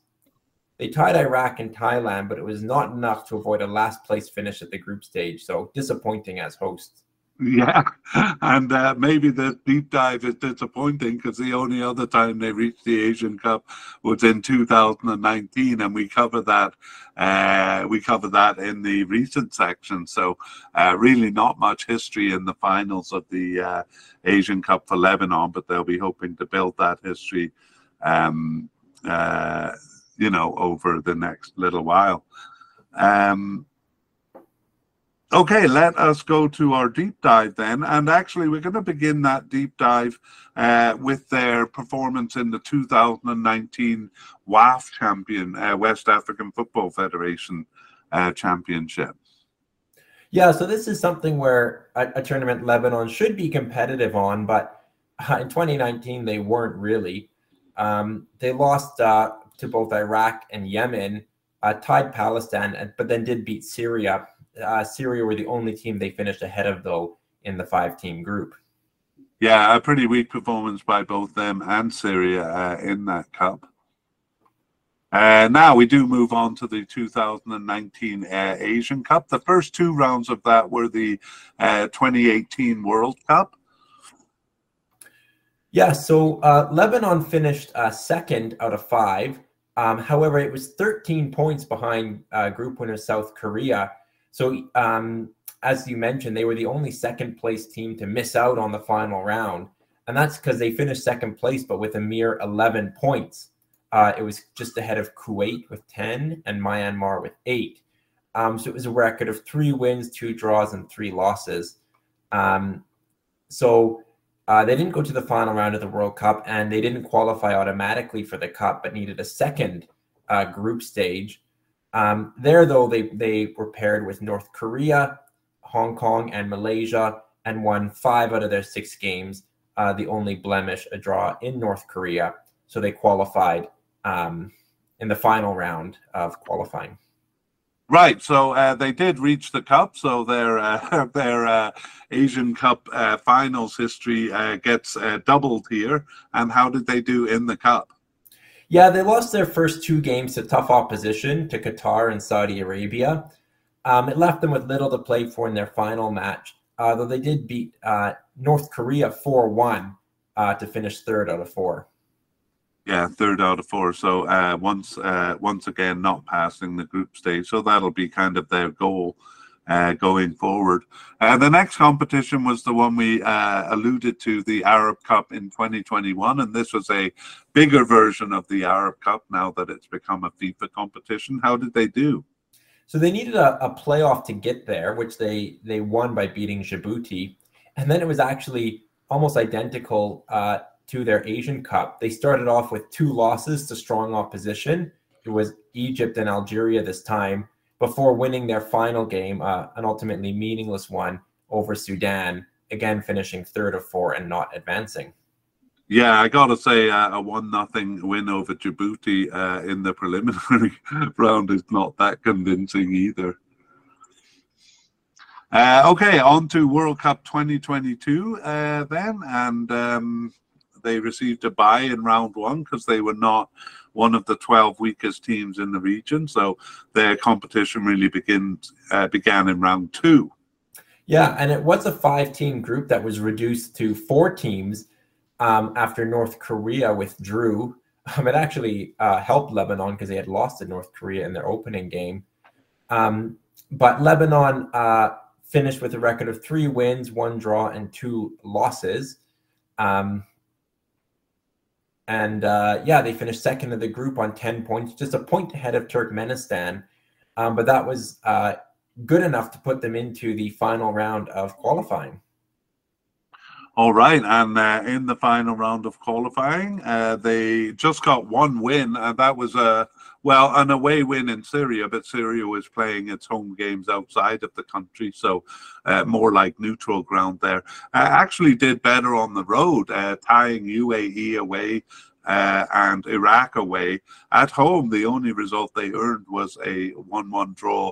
They tied Iraq and Thailand, but it was not enough to avoid a last place finish at the group stage. So disappointing as hosts. Yeah, and uh, maybe the deep dive is disappointing because the only other time they reached the Asian Cup was in 2019, and we cover that. Uh, we cover that in the recent section. So, uh, really, not much history in the finals of the uh, Asian Cup for Lebanon, but they'll be hoping to build that history. Um, uh, you know, over the next little while. Um, okay, let us go to our deep dive then. And actually, we're going to begin that deep dive uh, with their performance in the 2019 WAF champion, uh, West African Football Federation uh, championship. Yeah, so this is something where a, a, tournament Lebanon should be competitive on, but in 2019 they weren't really. Um, they lost uh, to both Iraq and Yemen, uh, tied Palestine, but then did beat Syria. Uh, Syria were the only team they finished ahead of, though, in the five team group. Yeah, a pretty weak performance by both them and Syria uh, in that cup. Uh, now we do move on to the 2019 uh, Asian Cup. The first two rounds of that were the uh, 2018 World Cup. Yeah, so uh, Lebanon finished uh, second out of five. Um, however, it was 13 points behind uh, group winner South Korea. So, um, as you mentioned, they were the only second place team to miss out on the final round. And that's because they finished second place, but with a mere 11 points. Uh, it was just ahead of Kuwait with 10 and Myanmar with eight. Um, so it was a record of three wins, two draws, and three losses. Um, so uh, they didn't go to the final round of the World Cup and they didn't qualify automatically for the Cup, but needed a second uh, group stage. Um, there, though, they, they were paired with North Korea, Hong Kong, and Malaysia and won five out of their six games. Uh, the only blemish, a draw in North Korea. So they qualified um, in the final round of qualifying. Right. So uh, they did reach the cup. So their uh, their uh, Asian Cup uh, finals history uh, gets uh, doubled here. And how did they do in the cup? Yeah, they lost their first two games to tough opposition to Qatar and Saudi Arabia. Um, it left them with little to play for in their final match, though they did beat North Korea 4 1 to finish third out of four. Yeah, third out of four. So uh, once uh, once again, not passing the group stage. So that'll be kind of their goal uh, going forward. Uh, the next competition was the one we uh, alluded to, the Arab Cup in 2021, and this was a bigger version of the Arab Cup now that it's become a FIFA competition. How did they do? So they needed a, a playoff to get there, which they they won by beating Djibouti, and then it was actually almost identical uh, to their Asian Cup. They started off with two losses to strong opposition. It was Egypt and Algeria this time before winning their final game, uh, an ultimately meaningless one over Sudan, again finishing third of four and not advancing. Yeah, I gotta say, uh, a one nothing win over Djibouti uh, in the preliminary round is not that convincing either. Uh, okay, on to World Cup 2022 uh, then, and um, they received a bye in round one because they were not one of the 12 weakest teams in the region. So their competition really begins, uh, began in round two. Yeah, and it was a five team group that was reduced to four teams um, after North Korea withdrew. Um, it actually uh, helped Lebanon because they had lost to North Korea in their opening game. Um, but Lebanon uh, finished with a record of three wins, one draw, and two losses. Um, and uh, yeah, they finished second in the group on 10 points, just a point ahead of Turkmenistan. Um, but that was uh, good enough to put them into the final round of qualifying. All right, and uh, in the final round of qualifying, uh, they just got one win, and that was a well an away win in Syria. But Syria was playing its home games outside of the country, so uh, more like neutral ground there. Uh, actually, did better on the road, uh, tying UAE away. Uh, and Iraq away at home, the only result they earned was a 1 1 draw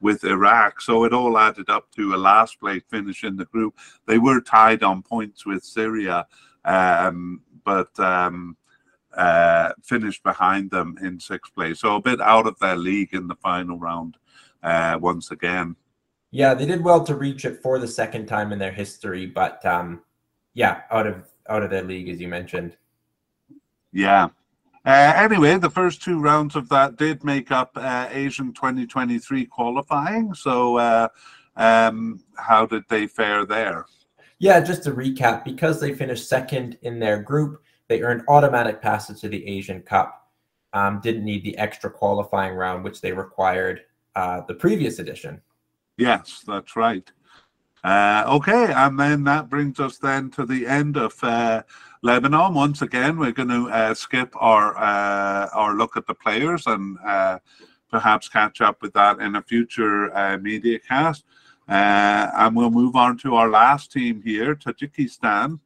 with Iraq. So it all added up to a last place finish in the group. They were tied on points with Syria, um, but um, uh, finished behind them in sixth place. So a bit out of their league in the final round uh, once again. Yeah, they did well to reach it for the second time in their history, but um, yeah, out of out of their league as you mentioned. Yeah, uh, anyway, the first two rounds of that did make up uh, Asian 2023 qualifying. So, uh, um, how did they fare there? Yeah, just to recap, because they finished second in their group, they earned automatic passage to the Asian Cup. Um, didn't need the extra qualifying round, which they required uh, the previous edition. Yes, that's right. Uh, okay, and then that brings us then to the end of uh, Lebanon. Once again, we're going to uh, skip our uh, our look at the players and uh, perhaps catch up with that in a future media cast. And we'll move on to our last team here, Tajikistan,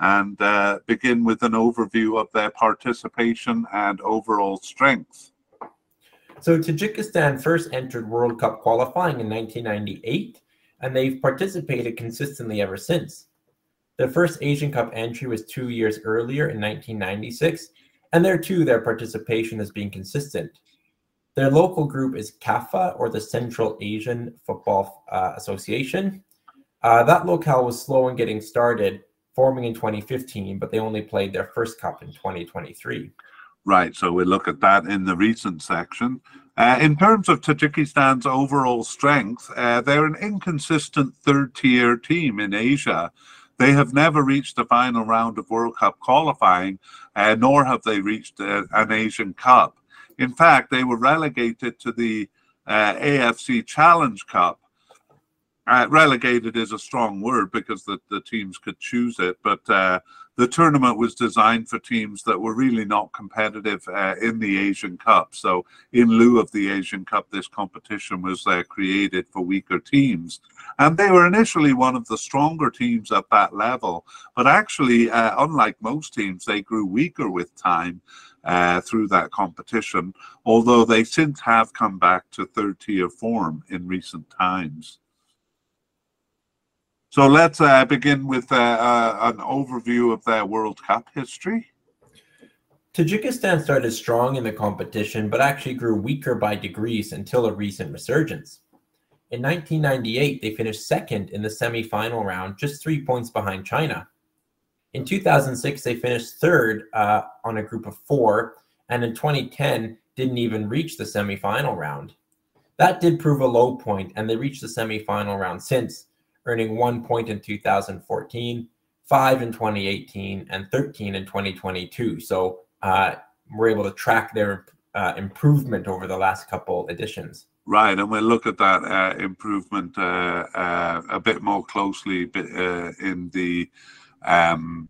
and uh, begin with an overview of their participation and overall strength. So, Tajikistan first entered World Cup qualifying in 1998, and they've participated consistently ever since. Their first Asian Cup entry was two years earlier in 1996, and there too their participation has been consistent. Their local group is CAFA, or the Central Asian Football uh, Association. Uh, that locale was slow in getting started forming in 2015, but they only played their first cup in 2023. Right, so we look at that in the recent section. Uh, in terms of Tajikistan's overall strength, uh, they're an inconsistent third tier team in Asia. They have never reached the final round of World Cup qualifying, uh, nor have they reached uh, an Asian Cup. In fact, they were relegated to the uh, AFC Challenge Cup. Uh, relegated is a strong word because the, the teams could choose it, but the tournament was designed for teams that were really not competitive uh, in the Asian Cup. So, in lieu of the Asian Cup, this competition was uh, created for weaker teams. And they were initially one of the stronger teams at that level. But actually, uh, unlike most teams, they grew weaker with time. Uh, through that competition, although they since have come back to third tier form in recent times. So let's uh, begin with uh, uh, an overview of their World Cup history. Tajikistan started strong in the competition, but actually grew weaker by degrees until a recent resurgence. In 1998, they finished second in the semi-final round, just three points behind China. In 2006, they finished third uh, on a group of four, and in 2010, didn't even reach the semi-final round. That did prove a low point, and they reached the semi-final round since, earning one point in 2014, five in 2018, and 13 in 2022. So uh, we're able to track their uh, improvement over the last couple editions. Right, and we'll look at that uh, improvement uh, uh, a bit more closely uh, in the um,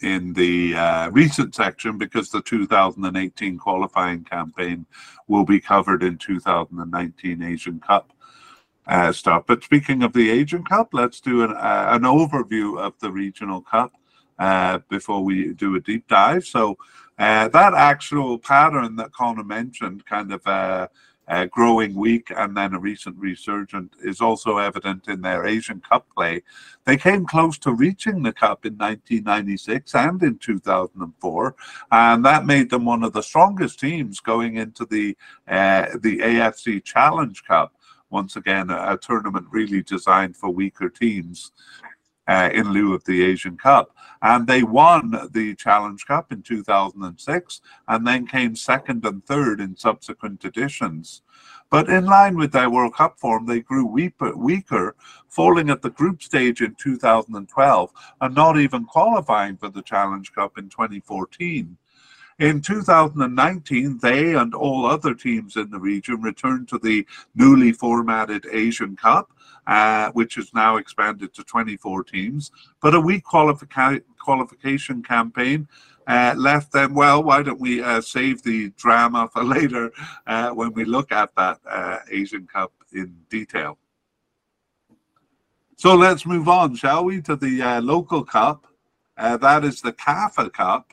in the uh, recent section because the 2018 qualifying campaign will be covered in 2019 Asian Cup uh, stuff. But speaking of the Asian Cup, let's do an, uh, an overview of the Regional Cup uh, before we do a deep dive. So uh, that actual pattern that Connor mentioned, kind of uh, uh, growing weak and then a recent resurgence, is also evident in their Asian Cup play. They came close to reaching the Cup in 1996 and in 2004, and that made them one of the strongest teams going into the the AFC Challenge Cup once again, a, a tournament really designed for weaker teams. Uh, in lieu of the Asian Cup. And they won the Challenge Cup in 2006 and then came second and third in subsequent editions. But in line with their World Cup form, they grew weaker, weaker, falling at the group stage in 2012 and not even qualifying for the Challenge Cup in 2014. In 2019, they and all other teams in the region returned to the newly formatted Asian Cup, uh, which is now expanded to 24 teams. But a weak qualifica- qualification campaign uh, left them, well, why don't we uh, save the drama for later uh, when we look at that uh, Asian Cup in detail? So let's move on, shall we, to the uh, local cup. that is the CAFA Cup.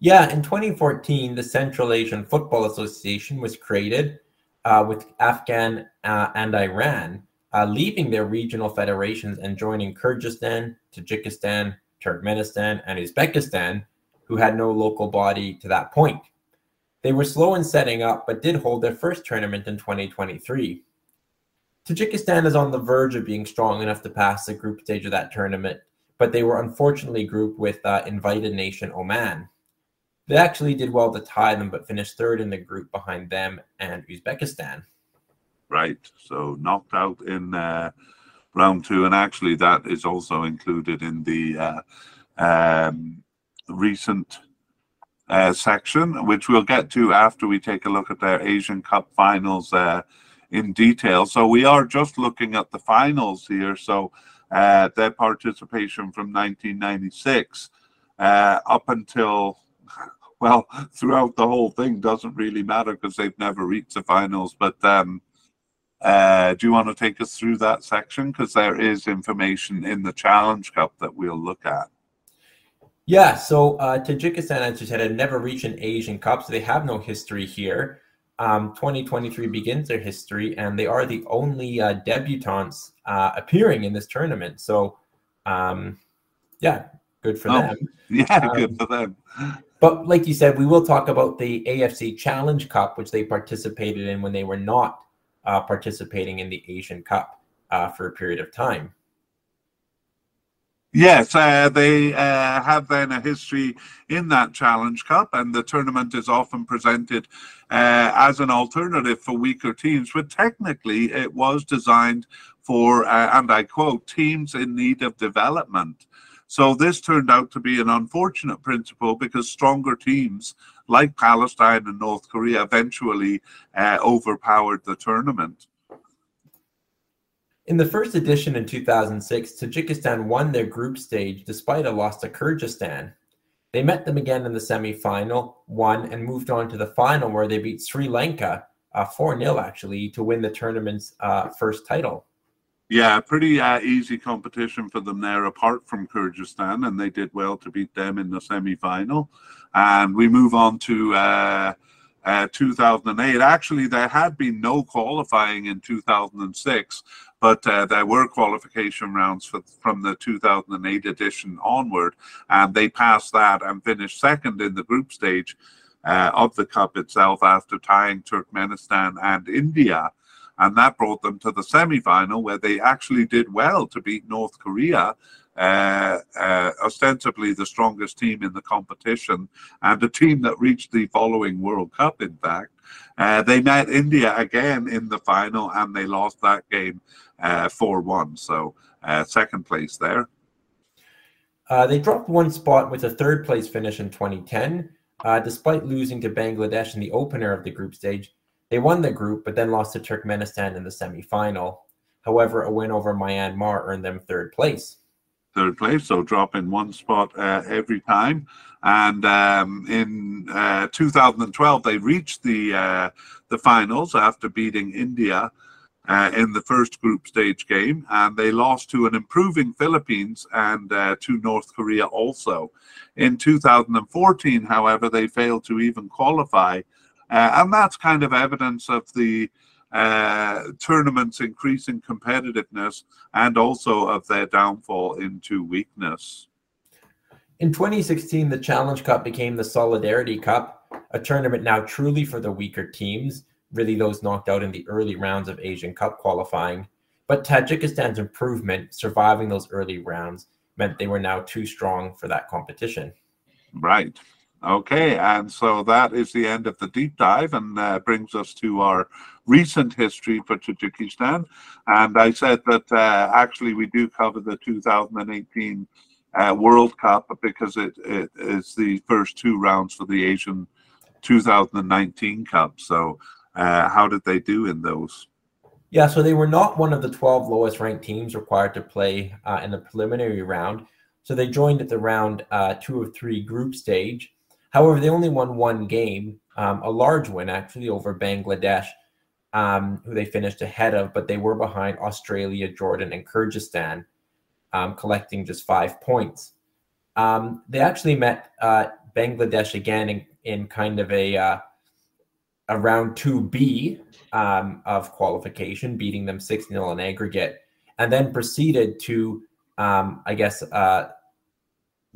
Yeah, in 2014, the Central Asian Football Association was created uh, with Afghan uh, and Iran uh, leaving their regional federations and joining Kyrgyzstan, Tajikistan, Turkmenistan, and Uzbekistan, who had no local body to that point. They were slow in setting up, but did hold their first tournament in 2023. Tajikistan is on the verge of being strong enough to pass the group stage of that tournament, but they were unfortunately grouped with uh, invited nation Oman. They actually did well to tie them, but finished third in the group behind them and Uzbekistan. Right. So knocked out in uh, round two. And actually, that is also included in the uh, um, recent uh, section, which we'll get to after we take a look at their Asian Cup finals uh, in detail. So we are just looking at the finals here. So uh, their participation from 1996 uh, up until well, throughout the whole thing doesn't really matter because they've never reached the finals. But um, uh, do you want to take us through that section? Because there is information in the Challenge Cup that we'll look at. Yeah, so uh, Tajikistan, as you said, had never reached an Asian Cup, so they have no history here. Um, 2023 begins their history, and they are the only uh, debutantes uh, appearing in this tournament. So, um, yeah, good for oh, them. Yeah, good um, for them. But like you said, we will talk about the AFC Challenge Cup, which they participated in when they were not uh, participating in the Asian Cup uh, for a period of time. Yes, uh, they uh, have then a history in that Challenge Cup, and the tournament is often presented uh, as an alternative for weaker teams. But technically, it was designed for, uh, and I quote, teams in need of development. So this turned out to be an unfortunate principle because stronger teams like Palestine and North Korea eventually uh, overpowered the tournament. In the first edition in 2006, Tajikistan won their group stage despite a loss to Kyrgyzstan. They met them again in the semi-final, won, and moved on to the final where they beat Sri Lanka uh, 4-0 actually to win the tournament's uh, first title. Yeah, pretty uh, easy competition for them there, apart from Kyrgyzstan, and they did well to beat them in the semi-final. And we move on to uh, uh, 2008. Actually, there had been no qualifying in 2006, but uh, there were qualification rounds for, from the 2008 edition onward, and they passed that and finished second in the group stage uh, of the cup itself after tying Turkmenistan and India. And that brought them to the semi final where they actually did well to beat North Korea. Uh, uh, ostensibly the strongest team in the competition and a team that reached the following World Cup, in fact. Uh, they met India again in the final and they lost that game uh, 4 1. So, uh, second place there. Uh, they dropped one spot with a third place finish in 2010. Uh, despite losing to Bangladesh in the opener of the group stage, they won the group, but then lost to Turkmenistan in the semi-final. However, a win over Myanmar earned them third place. Third place, so dropping one spot uh, every time. And um, in uh, 2012, they reached the uh, the finals after beating India uh, in the first group stage game, and they lost to an improving Philippines and uh, to North Korea also. In 2014, however, they failed to even qualify, and that's kind of evidence of the uh, tournament's increasing competitiveness and also of their downfall into weakness. In 2016, the Challenge Cup became the Solidarity Cup, a tournament now truly for the weaker teams really those knocked out in the early rounds of Asian Cup qualifying. But Tajikistan's improvement, surviving those early rounds, meant they were now too strong for that competition. Right. Okay, and so that is the end of the deep dive and uh, brings us to our recent history for Tajikistan. And I said that uh, actually we do cover the 2018 uh, World Cup because it, it is the first two rounds for the Asian 2019 Cup. So uh, how did they do in those? Yeah, so they were not one of the 12 lowest ranked teams required to play uh, in the preliminary round. So they joined at the round uh, two of three group stage. However, they only won one game, um, a large win actually over Bangladesh, um, who they finished ahead of, but they were behind Australia, Jordan, and Kyrgyzstan, um, collecting just five points. Um, they actually met uh, Bangladesh again in, in kind of a uh, a round 2B um, of qualification, beating them 6 0 in aggregate, and then proceeded to, um, I guess, uh,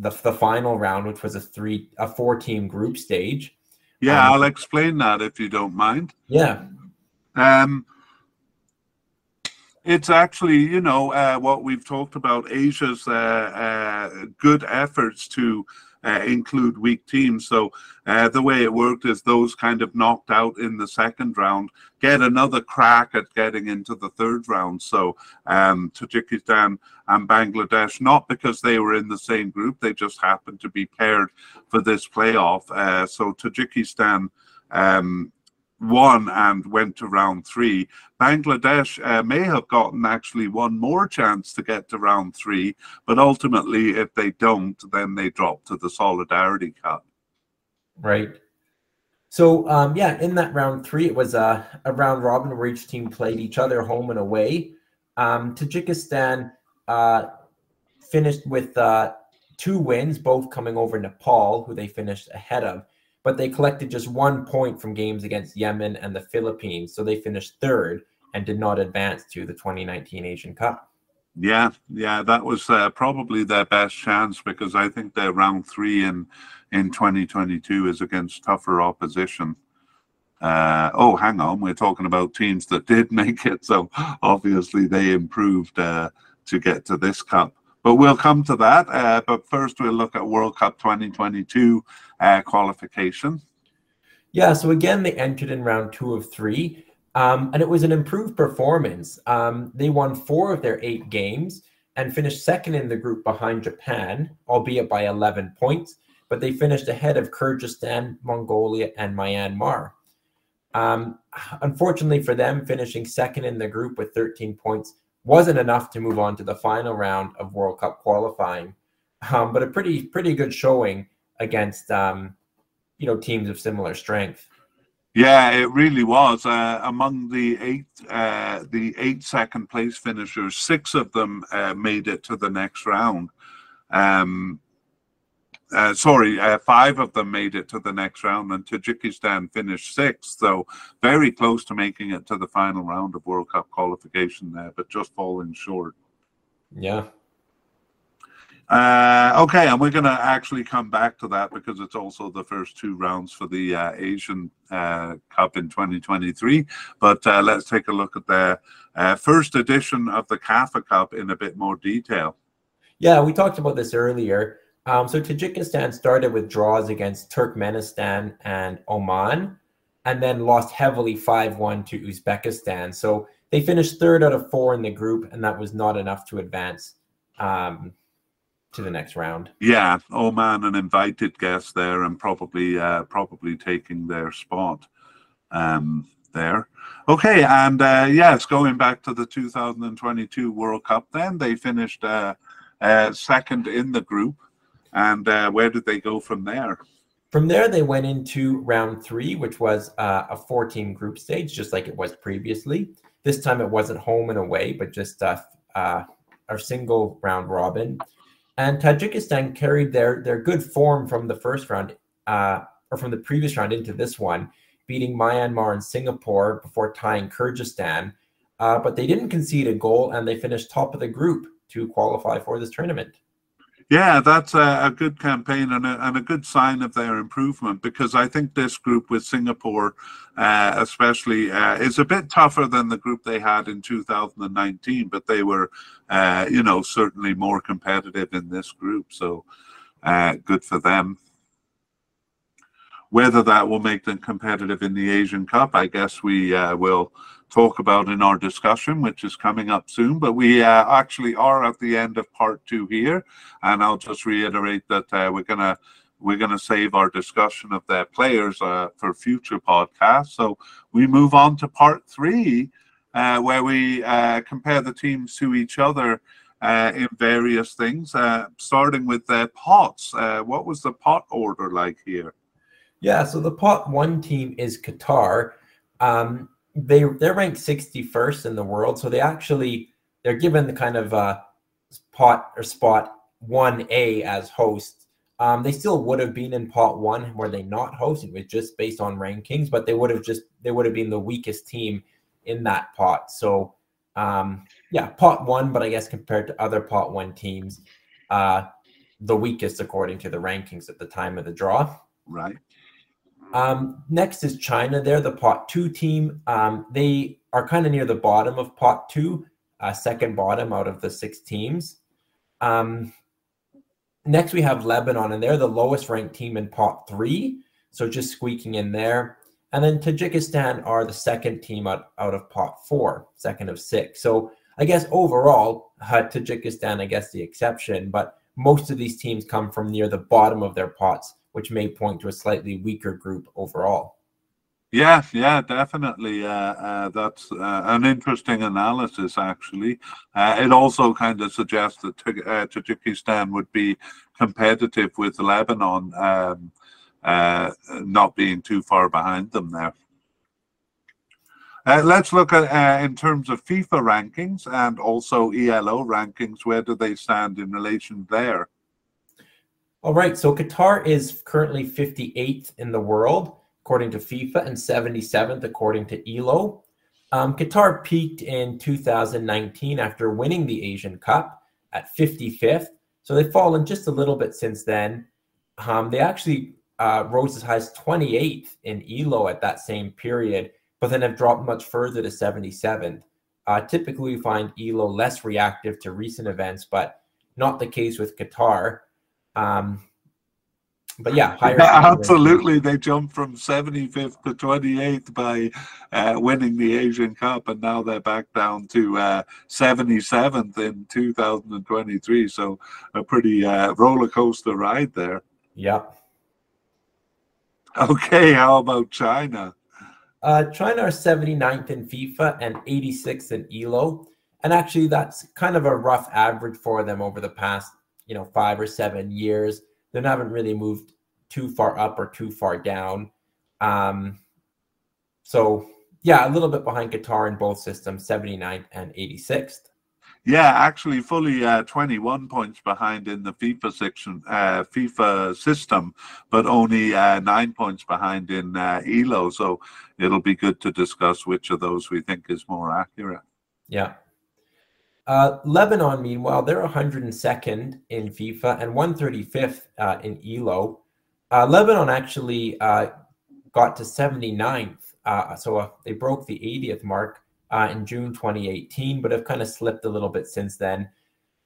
the, the final round, which was a three a four team group stage. Yeah, um, I'll explain that if you don't mind. Yeah. Um, it's actually, you know, uh, what we've talked about Asia's uh, uh, good efforts to uh, include weak teams. So uh, the way it worked is those kind of knocked out in the second round get another crack at getting into the third round. So um, Tajikistan and Bangladesh, not because they were in the same group, they just happened to be paired for this playoff. Uh, so Tajikistan um, won and went to round three. Bangladesh uh, may have gotten actually one more chance to get to round three, but ultimately, if they don't, then they drop to the Solidarity Cup. Right. So, um, yeah, in that round three, it was a, a round robin where each team played each other home and away. Um, Tajikistan uh, finished with uh, two wins, both coming over Nepal, who they finished ahead of but they collected just one point from games against Yemen and the Philippines. So they finished third and did not advance to the 2019 Asian Cup. Yeah, yeah, that was uh, probably their best chance because I think their round three in in 2022 is against tougher opposition. Uh, oh, hang on, we're talking about teams that did make it, so obviously they improved uh, to get to this cup. But we'll come to that. Uh, but first, we'll look at World Cup 2022 uh, qualification. Yeah, so again, they entered in round two of three, um, and it was an improved performance. Um, they won four of their eight games and finished second in the group behind Japan, albeit by 11 points, but they finished ahead of Kyrgyzstan, Mongolia, and Myanmar. Um, unfortunately for them, finishing second in the group with 13 points wasn't enough to move on to the final round of World Cup qualifying, um, but a pretty pretty good showing against um, you know teams of similar strength. Yeah, it really was. Uh, among the eight, uh, the eight second place finishers, six of them uh, made it to the next round. Um, uh, sorry, uh, five of them made it to the next round, and Tajikistan finished sixth. So very close to making it to the final round of World Cup qualification there, but just falling short. Yeah. Uh, okay, and we're going to actually come back to that because it's also the first two rounds for the uh, Asian uh, Cup in 2023. But uh, let's take a look at the uh, first edition of the CAFA Cup in a bit more detail. Yeah, we talked about this earlier. Um, so Tajikistan started with draws against Turkmenistan and Oman, and then lost heavily 5-1 to Uzbekistan. So they finished third out of four in the group, and that was not enough to advance um, to the next round. Yeah, Oman an invited guest there, and probably uh, probably taking their spot um, there. Okay, and uh, yes, going back to the 2022 World Cup, then they finished uh, uh second in the group. And uh, where did they go from there? From there, they went into round three, which was uh, a 14 group stage, just like it was previously. This time it wasn't home and away, but just uh, uh, a single round robin. And Tajikistan carried their, their good form from the first round uh, or from the previous round into this one, beating Myanmar and Singapore before tying Kyrgyzstan. Uh, but they didn't concede a goal and they finished top of the group to qualify for this tournament. Yeah, that's a, a good campaign and a, and a, good sign of their improvement because I think this group with Singapore, uh, especially, uh, is a bit tougher than the group they had in 2019, but they were, uh, you know, certainly more competitive in this group. So uh, good for them. Whether that will make them competitive in the Asian Cup, I guess we uh, will talk about in our discussion, which is coming up soon. But we uh, actually are at the end of part two here, and I'll just reiterate that uh, we're gonna we're gonna save our discussion of the players uh, for future podcasts. So we move on to part three, uh, where we uh, compare the teams to each other. Uh, in various things, starting with the pots. what was the pot order like here? Yeah, so the pot one team is Qatar. Um, they they're ranked 61st in the world, so they actually they're given the kind of uh, pot or spot one A as host. Um, they still would have been in pot one were they not host. It was just based on rankings, but they would have just they would have been the weakest team in that pot. So um, yeah, pot one, but I guess compared to other pot one teams, uh, the weakest according to the rankings at the time of the draw. Right. Um, next is China. They're the pot two team. Um, they are kind of near the bottom of pot two, uh, second bottom out of the six teams. Um, next, we have Lebanon, and they're the lowest ranked team in pot three. So just squeaking in there. And then Tajikistan are the second team out, out of pot four, second of six. So I guess overall, uh, Tajikistan, I guess the exception, but most of these teams come from near the bottom of their pots which may point to a slightly weaker group overall. Yeah, yeah, definitely. Uh, uh, that's uh, an interesting analysis, actually. Uh, it also kind of suggests that uh, Tajikistan would be competitive with Lebanon, um, uh, not being too far behind them there. let's look at in terms of FIFA rankings and also ELO rankings. Where do they stand in relation there? All right, so Qatar is currently 58th in the world according to FIFA and 77th according to ELO. Um, Qatar peaked in 2019 after winning the Asian Cup at 55th, so they've fallen just a little bit since then. Um, they actually uh, rose as high as 28th in ELO at that same period, but then have dropped much further to 77th. Uh, typically, we find ELO less reactive to recent events, but Not the case with Qatar. Um, but yeah, absolutely. They jumped from 75th to 28th by uh, winning the Asian Cup, and now they're back down to uh, 77th in 2023. So a pretty uh, roller coaster ride there. Yeah. Okay, how about China? Uh, China are 79th in FIFA and 86th in ELO. And actually, that's kind of a rough average for them over the past, you know, five or seven years. They haven't really moved too far up or too far down. Um, so, yeah, a little bit behind Qatar in both systems, 79th and 86th. Yeah, actually, fully uh, 21 points behind in the FIFA section, uh, FIFA system, but only uh, nine points behind in uh, ELO. So it'll be good to discuss which of those we think is more accurate. Yeah. Uh, Lebanon, meanwhile, they're 102nd in FIFA and 135th uh, in ELO. Uh, Lebanon actually uh, got to 79th, uh, so uh, they broke the 80th mark in June 2018, but have kind of slipped a little bit since then.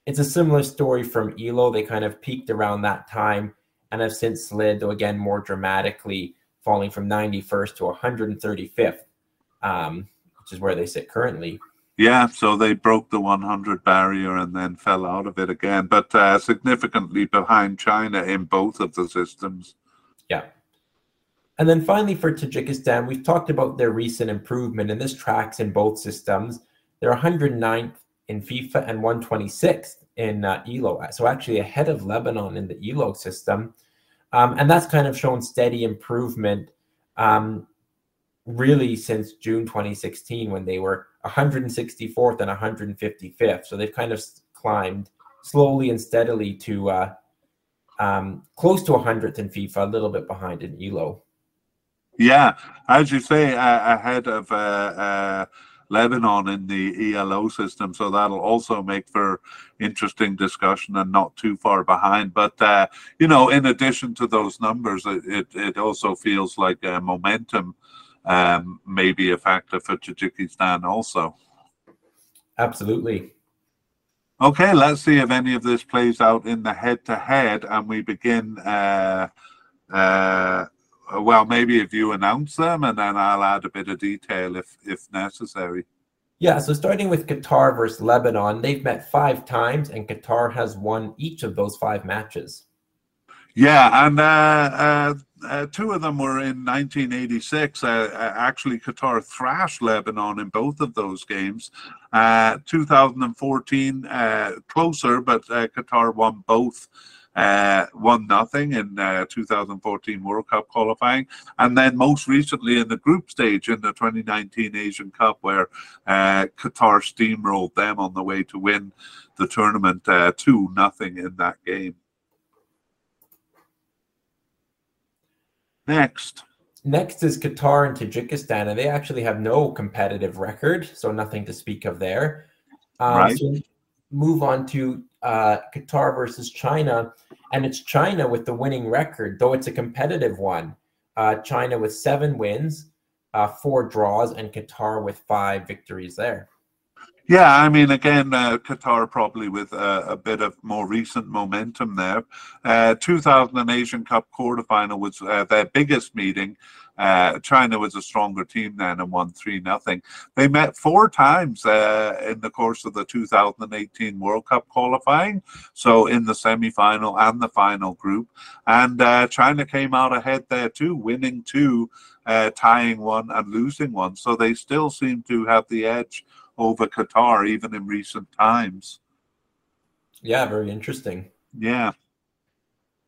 It's a similar story from ELO. They kind of peaked around that time and have since slid, though again more dramatically, falling from 91st to 135th, um, which is where they sit currently. Yeah, so they broke the 100 barrier and then fell out of it again, but uh, significantly behind China in both of the systems. Yeah. And then finally for Tajikistan, we've talked about their recent improvement, and this tracks in both systems. They're 109th in FIFA and 126th in uh, ELO, so actually ahead of Lebanon in the ELO system. Um, and that's kind of shown steady improvement um, really since June 2016 when they were 164th and 155th. So they've kind of climbed slowly and steadily to uh, um, close to 100th in FIFA, a little bit behind in ELO. Yeah, as you say, uh, ahead of uh, uh, Lebanon in the ELO system, so that'll also make for interesting discussion and not too far behind. But uh, you know, in addition to those numbers, it it also feels like momentum um, may be a factor for Tajikistan also. Absolutely. Okay, let's see if any of this plays out in the head-to-head, and we begin. Uh, uh, well, maybe if you announce them, and then I'll add a bit of detail if if necessary. Yeah, so starting with Qatar versus Lebanon, they've met five times, and Qatar has won each of those five matches. Yeah, and uh, uh, uh, two of them were in 1986. Uh, uh, actually, Qatar thrashed Lebanon in both of those games. Uh, 2014, closer, but Qatar won both. one nothing in 2014 World Cup qualifying, and then most recently in the group stage in the 2019 Asian Cup, where Qatar steamrolled them on the way to win the tournament two nothing in that game. Next. Next is Qatar and Tajikistan, and they actually have no competitive record, so nothing to speak of there. Um, right. So move on to uh, Qatar versus China, and it's China with the winning record, though it's a competitive one. Uh, China with seven wins, uh, four draws, and Qatar with five victories there. Yeah, I mean, again, uh, Qatar probably with uh, a bit of more recent momentum there. Uh, 2000 Asian Cup quarterfinal was uh, their biggest meeting. Uh, China was a stronger team then and won 3 nothing. They met four times uh, in the course of the 2018 World Cup qualifying, so in the semi final and the final group. And China came out ahead there too, winning two, tying one, and losing one. So they still seem to have the edge over Qatar, even in recent times. Yeah, very interesting. Yeah.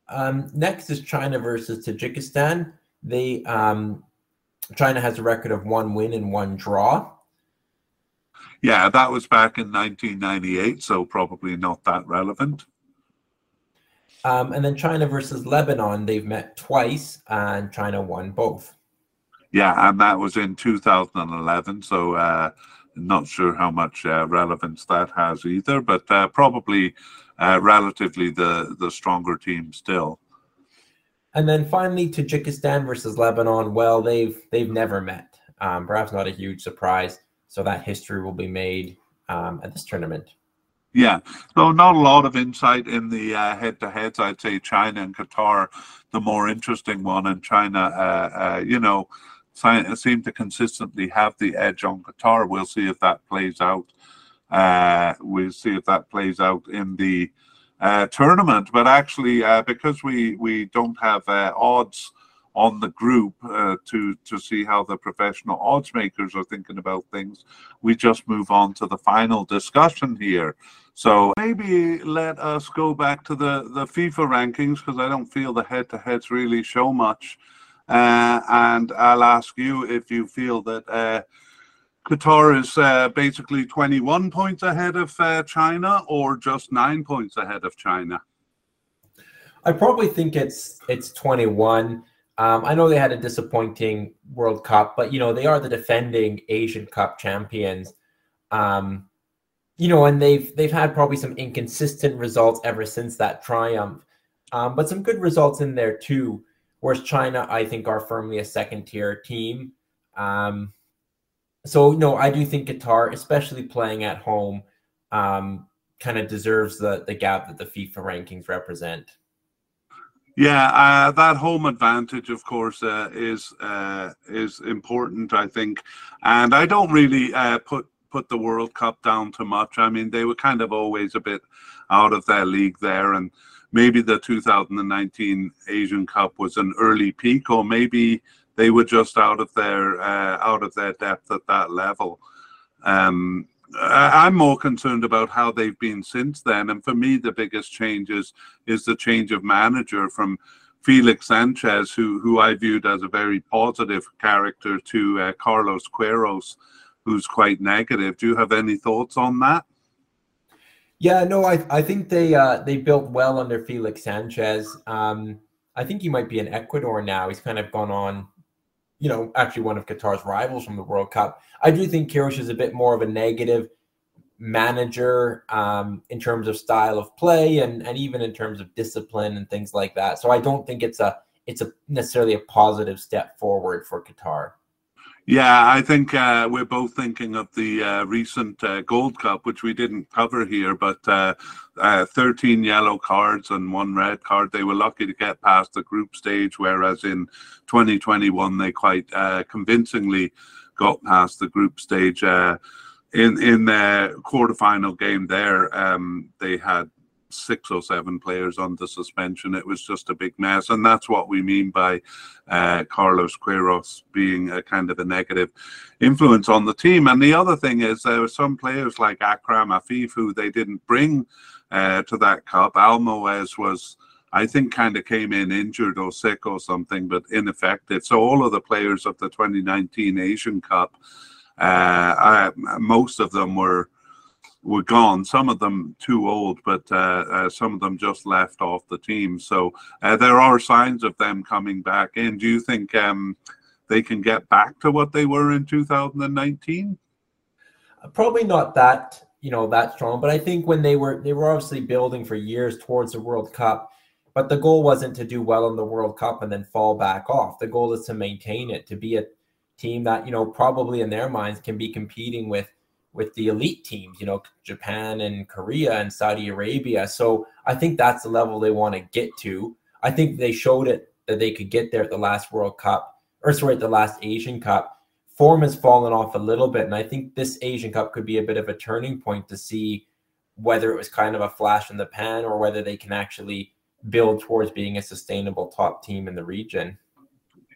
Um, next is China versus Tajikistan. They um, China has a record of one win and one draw. Yeah, that was back in 1998, so probably not that relevant. Um, and then China versus Lebanon, they've met twice, and China won both. Yeah, and that was in 2011. So uh, not sure how much uh, relevance that has either, but uh, probably uh, relatively the the stronger team still. And then finally, Tajikistan versus Lebanon. Well, they've they've never met. Um, perhaps not a huge surprise. So that history will be made um, at this tournament. Yeah, so not a lot of insight in the uh, head-to-heads. I'd say China and Qatar, the more interesting one, and China, uh, uh, you know, seem to consistently have the edge on Qatar. We'll see if that plays out. Uh, we'll see if that plays out in the uh, tournament. But actually, uh, because we we don't have odds on the group uh, to to see how the professional odds makers are thinking about things. We just move on to the final discussion here. So maybe let us go back to the the FIFA rankings because I don't feel the head-to-heads really show much. Uh, and I'll ask you if you feel that uh, Qatar is uh, basically 21 points ahead of uh, China or just nine points ahead of China. I probably think it's it's 21. Um, I know they had a disappointing World Cup, but you know they are the defending Asian Cup champions. Um, you know, and they've they've had probably some inconsistent results ever since that triumph, um, but some good results in there too. Whereas China, I think, are firmly a second tier team. Um, so no, I do think Qatar, especially playing at home, um, kind of deserves the the gap that the FIFA rankings represent. Yeah, uh, that home advantage, of course, uh, is uh, is important. I think, and I don't really uh, put put the World Cup down too much. I mean, they were kind of always a bit out of their league there, and maybe the 2019 Asian Cup was an early peak, or maybe they were just out of their uh, out of their depth at that level. Um, I'm more concerned about how they've been since then. And for me, the biggest change is, is the change of manager from Felix Sanchez, who, who I viewed as a very positive character, to uh, Carlos Queiroz, who's quite negative. Do you have any thoughts on that? Yeah, no, I I think they uh, they built well under Felix Sanchez. Um, I think he might be in Ecuador now. He's kind of gone on you know, actually one of Qatar's rivals from the World Cup. I do think Queiroz is a bit more of a negative manager um, in terms of style of play and and even in terms of discipline and things like that. So I don't think it's a it's a necessarily a positive step forward for Qatar. Yeah, I think uh, we're both thinking of the uh, recent uh, Gold Cup, which we didn't cover here, but uh, uh, 13 yellow cards and one red card. They were lucky to get past the group stage, whereas in 2021 they quite uh, convincingly got past the group stage. in in the quarterfinal game there, um, they had six or seven players under suspension. It was just a big mess, and that's what we mean by uh, Carlos Queiroz being a kind of a negative influence on the team. And the other thing is there were some players like Akram Afif who they didn't bring uh, to that cup. Almoez was. I think kind of came in injured or sick or something, but ineffective. So all of the players of the 2019 Asian Cup, uh, I, most of them were were gone. Some of them too old, but uh, uh, some of them just left off the team. So uh, there are signs of them coming back in. Do you think um, they can get back to what they were in 2019? Probably not that you know that strong, but I think when they were they were obviously building for years towards the World Cup. But the goal wasn't to do well in the World Cup and then fall back off. The goal is to maintain it, to be a team that you know probably in their minds can be competing with with the elite teams, you know, Japan and Korea and Saudi Arabia. So I think that's the level they want to get to. I think they showed it that they could get there at the last World Cup, or sorry, at the last Asian Cup. Form has fallen off a little bit, and I think this Asian Cup could be a bit of a turning point to see whether it was kind of a flash in the pan or whether they can actually build towards being a sustainable top team in the region.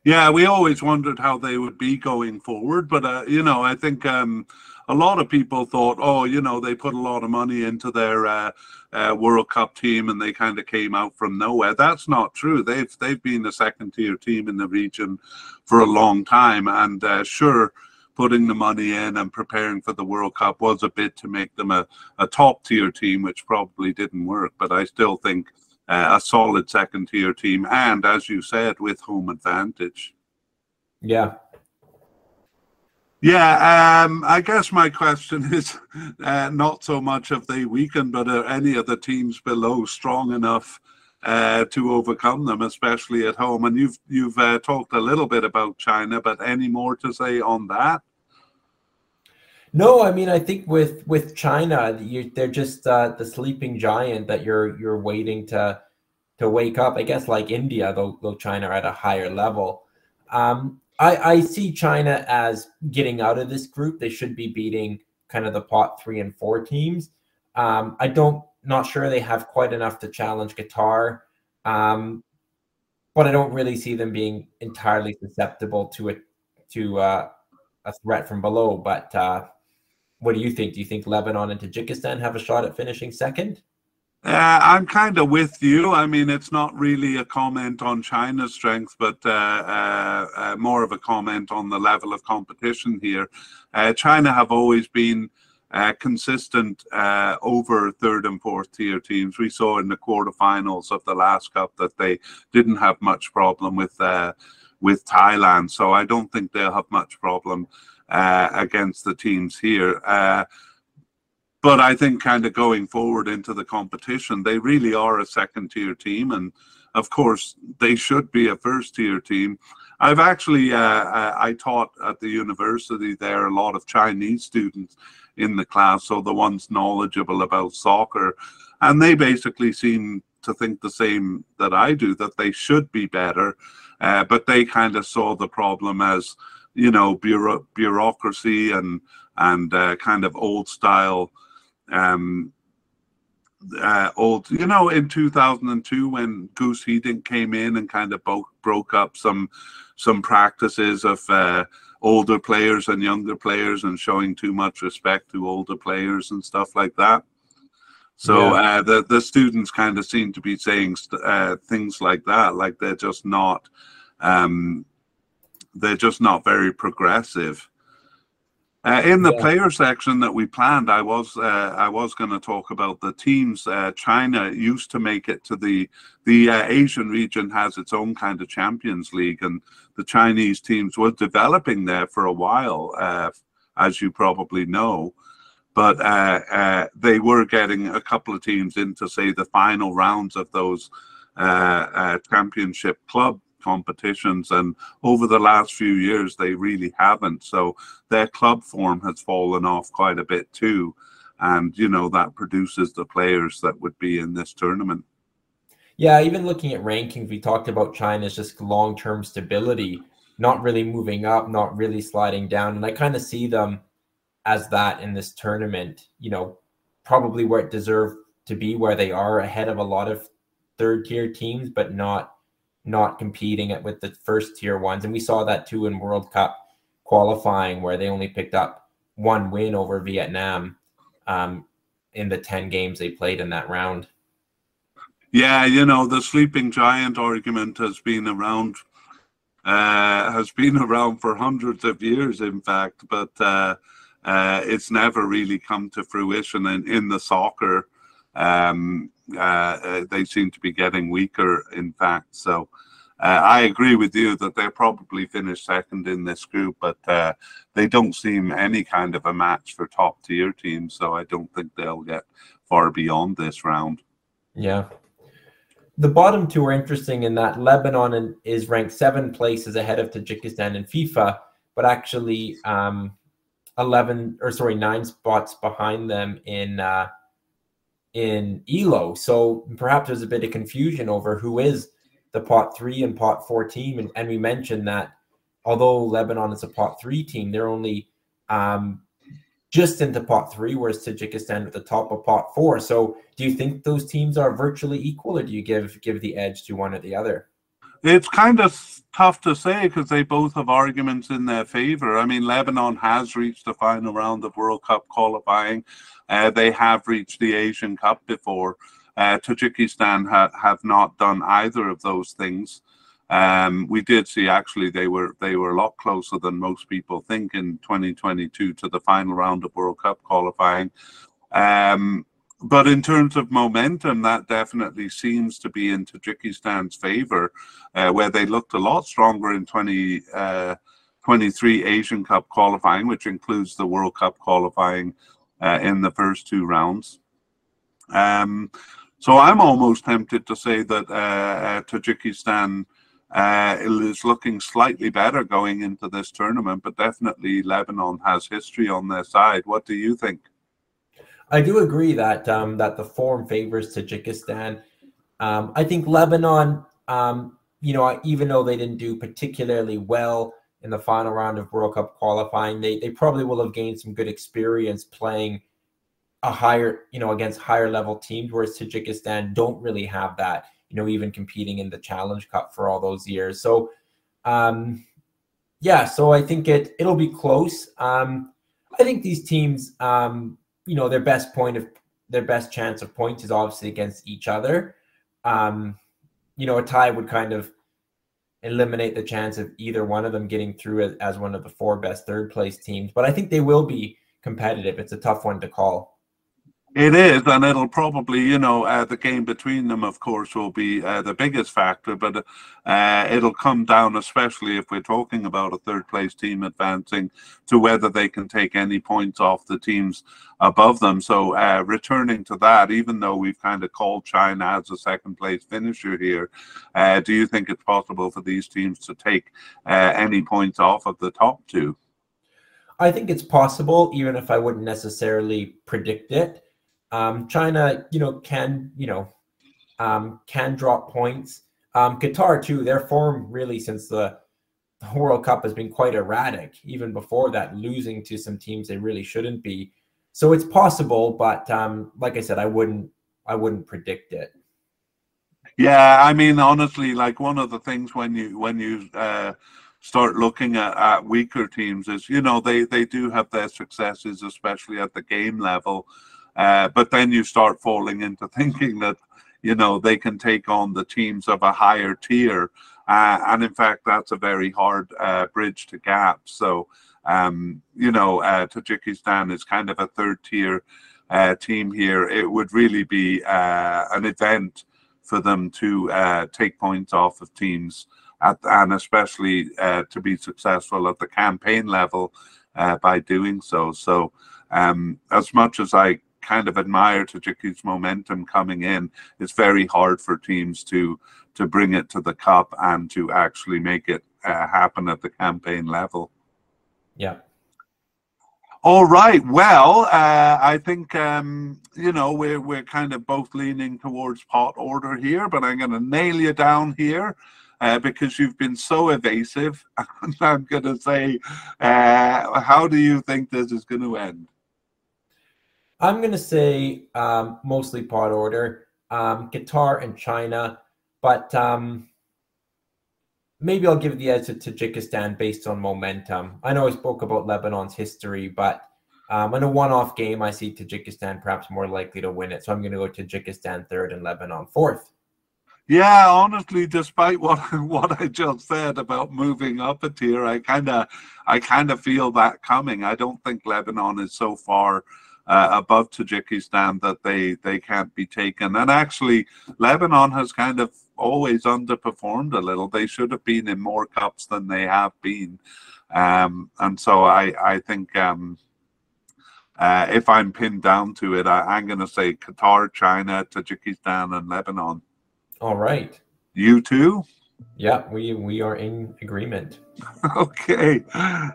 Yeah, we always wondered how they would be going forward, but uh, you know, I think um, a lot of people thought, oh, you know, they put a lot of money into their uh, uh, World Cup team and they kind of came out from nowhere. That's not true. They've they've been a second tier team in the region for a long time, and uh, sure. Putting the money in and preparing for the World Cup was a bit to make them a, a top tier team, which probably didn't work. But I still think uh, a solid second tier team, and as you said, with home advantage. Yeah, yeah, um, I guess my question is uh, not so much of they weaken, but are any of the teams below strong enough uh, to overcome them, especially at home? And you've you've uh, talked a little bit about China, but any more to say on that? No, I mean I think with with China, you, they're just uh, the sleeping giant that you're you're waiting to to wake up. I guess like India, though, though China are at a higher level. Um, I, I see China as getting out of this group. They should be beating kind of the pot three and four teams. Um, I don't not sure they have quite enough to challenge Qatar, um, but I don't really see them being entirely susceptible to it to uh, a threat from below. But uh, what do you think? Do you think Lebanon and Tajikistan have a shot at finishing second? Uh, I'm kind of with you. I mean, it's not really a comment on China's strength, but uh, uh, uh more of a comment on the level of competition here. Uh, China have always been uh, consistent over third and fourth tier teams. We saw in the quarterfinals of the last cup that they didn't have much problem with with Thailand, so I don't think they'll have much problem against the teams here but I think kind of going forward into the competition, they really are a second tier team, and of course they should be a first tier team. I've actually uh, I taught at the university there a lot of Chinese students in the class, so the ones knowledgeable about soccer, and they basically seem to think the same that I do that they should be better, uh, but they kind of saw the problem as you know bureau- bureaucracy and and uh, kind of old style um, uh, old, you know, in 2002 when Guus Hiddink came in and kind of bo- broke up some some practices of uh, older players and younger players and showing too much respect to older players and stuff like that. So yeah. uh, the the students kind of seem to be saying uh, things like that, like they're just not, um, they're just not very progressive. Uh, in the yeah. player section that we planned, I was uh, I was going to talk about the teams. Uh, China used to make it to the the uh, Asian region has its own kind of Champions League, and the Chinese teams were developing there for a while, uh, as you probably know. But uh, they were getting a couple of teams into say the final rounds of those championship club competitions. And over the last few years, they really haven't. So their club form has fallen off quite a bit too. And, you know, that produces the players that would be in this tournament. Yeah, even looking at rankings, we talked about China's just long term stability, not really moving up, not really sliding down. And I kind of see them as that in this tournament, you know, probably where it deserved to be, where they are ahead of a lot of third tier teams, but not not competing it with the first tier ones. And we saw that too in World Cup qualifying, where they only picked up one win over Vietnam um, in the 10 games they played in that round. Yeah, you know, the sleeping giant argument has been around. Uh, has been around for hundreds of years, in fact, but uh, uh, it's never really come to fruition in, in the soccer um, uh, uh, they seem to be getting weaker, in fact. So uh, I agree with you that they'll probably finish second in this group, but uh, they don't seem any kind of a match for top tier teams. So I don't think they'll get far beyond this round. Yeah. The bottom two are interesting in that Lebanon is ranked seven places ahead of Tajikistan in FIFA, but actually um, 11 or sorry, nine spots behind them in uh, in Elo. So perhaps there's a bit of confusion over who is the pot three and pot four team. And, and we mentioned that although Lebanon is a pot three team, they're only um, just into pot three, whereas Tajikistan at the top of pot four. So do you think those teams are virtually equal, or do you give give the edge to one or the other? It's kind of tough to say because they both have arguments in their favor. I mean, Lebanon has reached the final round of World Cup qualifying. Uh, they have reached the Asian Cup before. Uh, Tajikistan ha- have not done either of those things. Um, we did see actually they were they were a lot closer than most people think in 2022 to the final round of World Cup qualifying. Um, but in terms of momentum, that definitely seems to be in Tajikistan's favor, uh, where they looked a lot stronger in 2023 uh, Asian Cup qualifying, which includes the World Cup qualifying uh, in the first two rounds. Um, so I'm almost tempted to say that uh, uh, Tajikistan uh, is looking slightly better going into this tournament, but definitely Lebanon has history on their side. What do you think? I do agree that um, that the form favors Tajikistan. Um, I think Lebanon, um, you know, even though they didn't do particularly well in the final round of World Cup qualifying, they they probably will have gained some good experience playing a higher, you know, against higher level teams, whereas Tajikistan don't really have that you know, even competing in the Challenge Cup for all those years. So, um, yeah, so I think it it'll be close. Um, I think these teams, um, you know, their best point of their best chance of points is obviously against each other. Um, you know, a tie would kind of eliminate the chance of either one of them getting through as, as one of the four best third place teams. But I think they will be competitive. It's a tough one to call. It is, and it'll probably, you know, uh, the game between them, of course, will be uh, the biggest factor, but uh, it'll come down, especially if we're talking about a third place team advancing, to whether they can take any points off the teams above them. So, uh, returning to that, even though we've kind of called China as a second place finisher here, uh, do you think it's possible for these teams to take uh, any points off of the top two? I think it's possible, even if I wouldn't necessarily predict it. Um, China, you know, can you know um, can drop points. Um, Qatar too. Their form really since the, the World Cup has been quite erratic. Even before that, losing to some teams they really shouldn't be. So it's possible, but um, like I said, I wouldn't I wouldn't predict it. Yeah, I mean, honestly, like one of the things when you when you uh, start looking at, at weaker teams is, you know, they they do have their successes, especially at the game level. Uh, but then you start falling into thinking that, you know, they can take on the teams of a higher tier. Uh, and in fact, that's a very hard uh, bridge to gap. So, um, you know, uh, Tajikistan is kind of a third tier uh, team here. It would really be an event for them to take points off of teams. At, and especially to be successful at the campaign level by doing so. So, um, as much as I kind of admire Tajiki's momentum coming in. It's very hard for teams to to bring it to the cup and to actually make it uh, happen at the campaign level. Yeah. All right. Well, uh, I think um, you know we're we're kind of both leaning towards pot order here, but I'm going to nail you down here. Uh, because you've been so evasive, I'm going to say, uh, how do you think this is going to end? I'm going to say um, mostly pot order, um, Qatar and China, but um, maybe I'll give the edge to Tajikistan based on momentum. I know I spoke about Lebanon's history, but um, in a one-off game, I see Tajikistan perhaps more likely to win it. So I'm going to go Tajikistan third and Lebanon fourth. Yeah, honestly, despite what what I just said about moving up a tier, I kind of I kind of feel that coming. I don't think Lebanon is so far uh, above Tajikistan that they they can't be taken. And actually, Lebanon has kind of always underperformed a little. They should have been in more cups than they have been. Um, and so I I think um, uh, if I'm pinned down to it, I, I'm going to say Qatar, China, Tajikistan, and Lebanon. All right. You too. Yeah, we we are in agreement. Okay,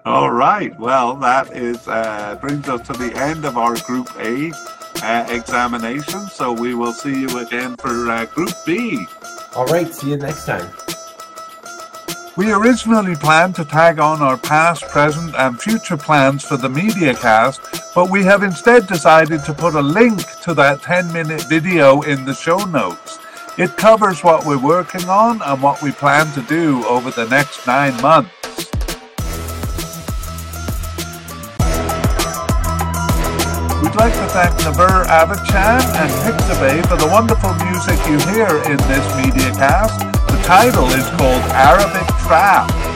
all right. Well, that is uh, brings us to the end of our Group A uh, examination. So we will see you again for uh, Group B. All right. See you next time. We originally planned to tag on our past, present, and future plans for the media cast, but we have instead decided to put a link to that 10 minute video in the show notes. It covers what we're working on and what we plan to do over the next nine months. We'd like to thank Naver Avichan and Pixabay for the wonderful music you hear in this media cast. The title is called Arabic Trap.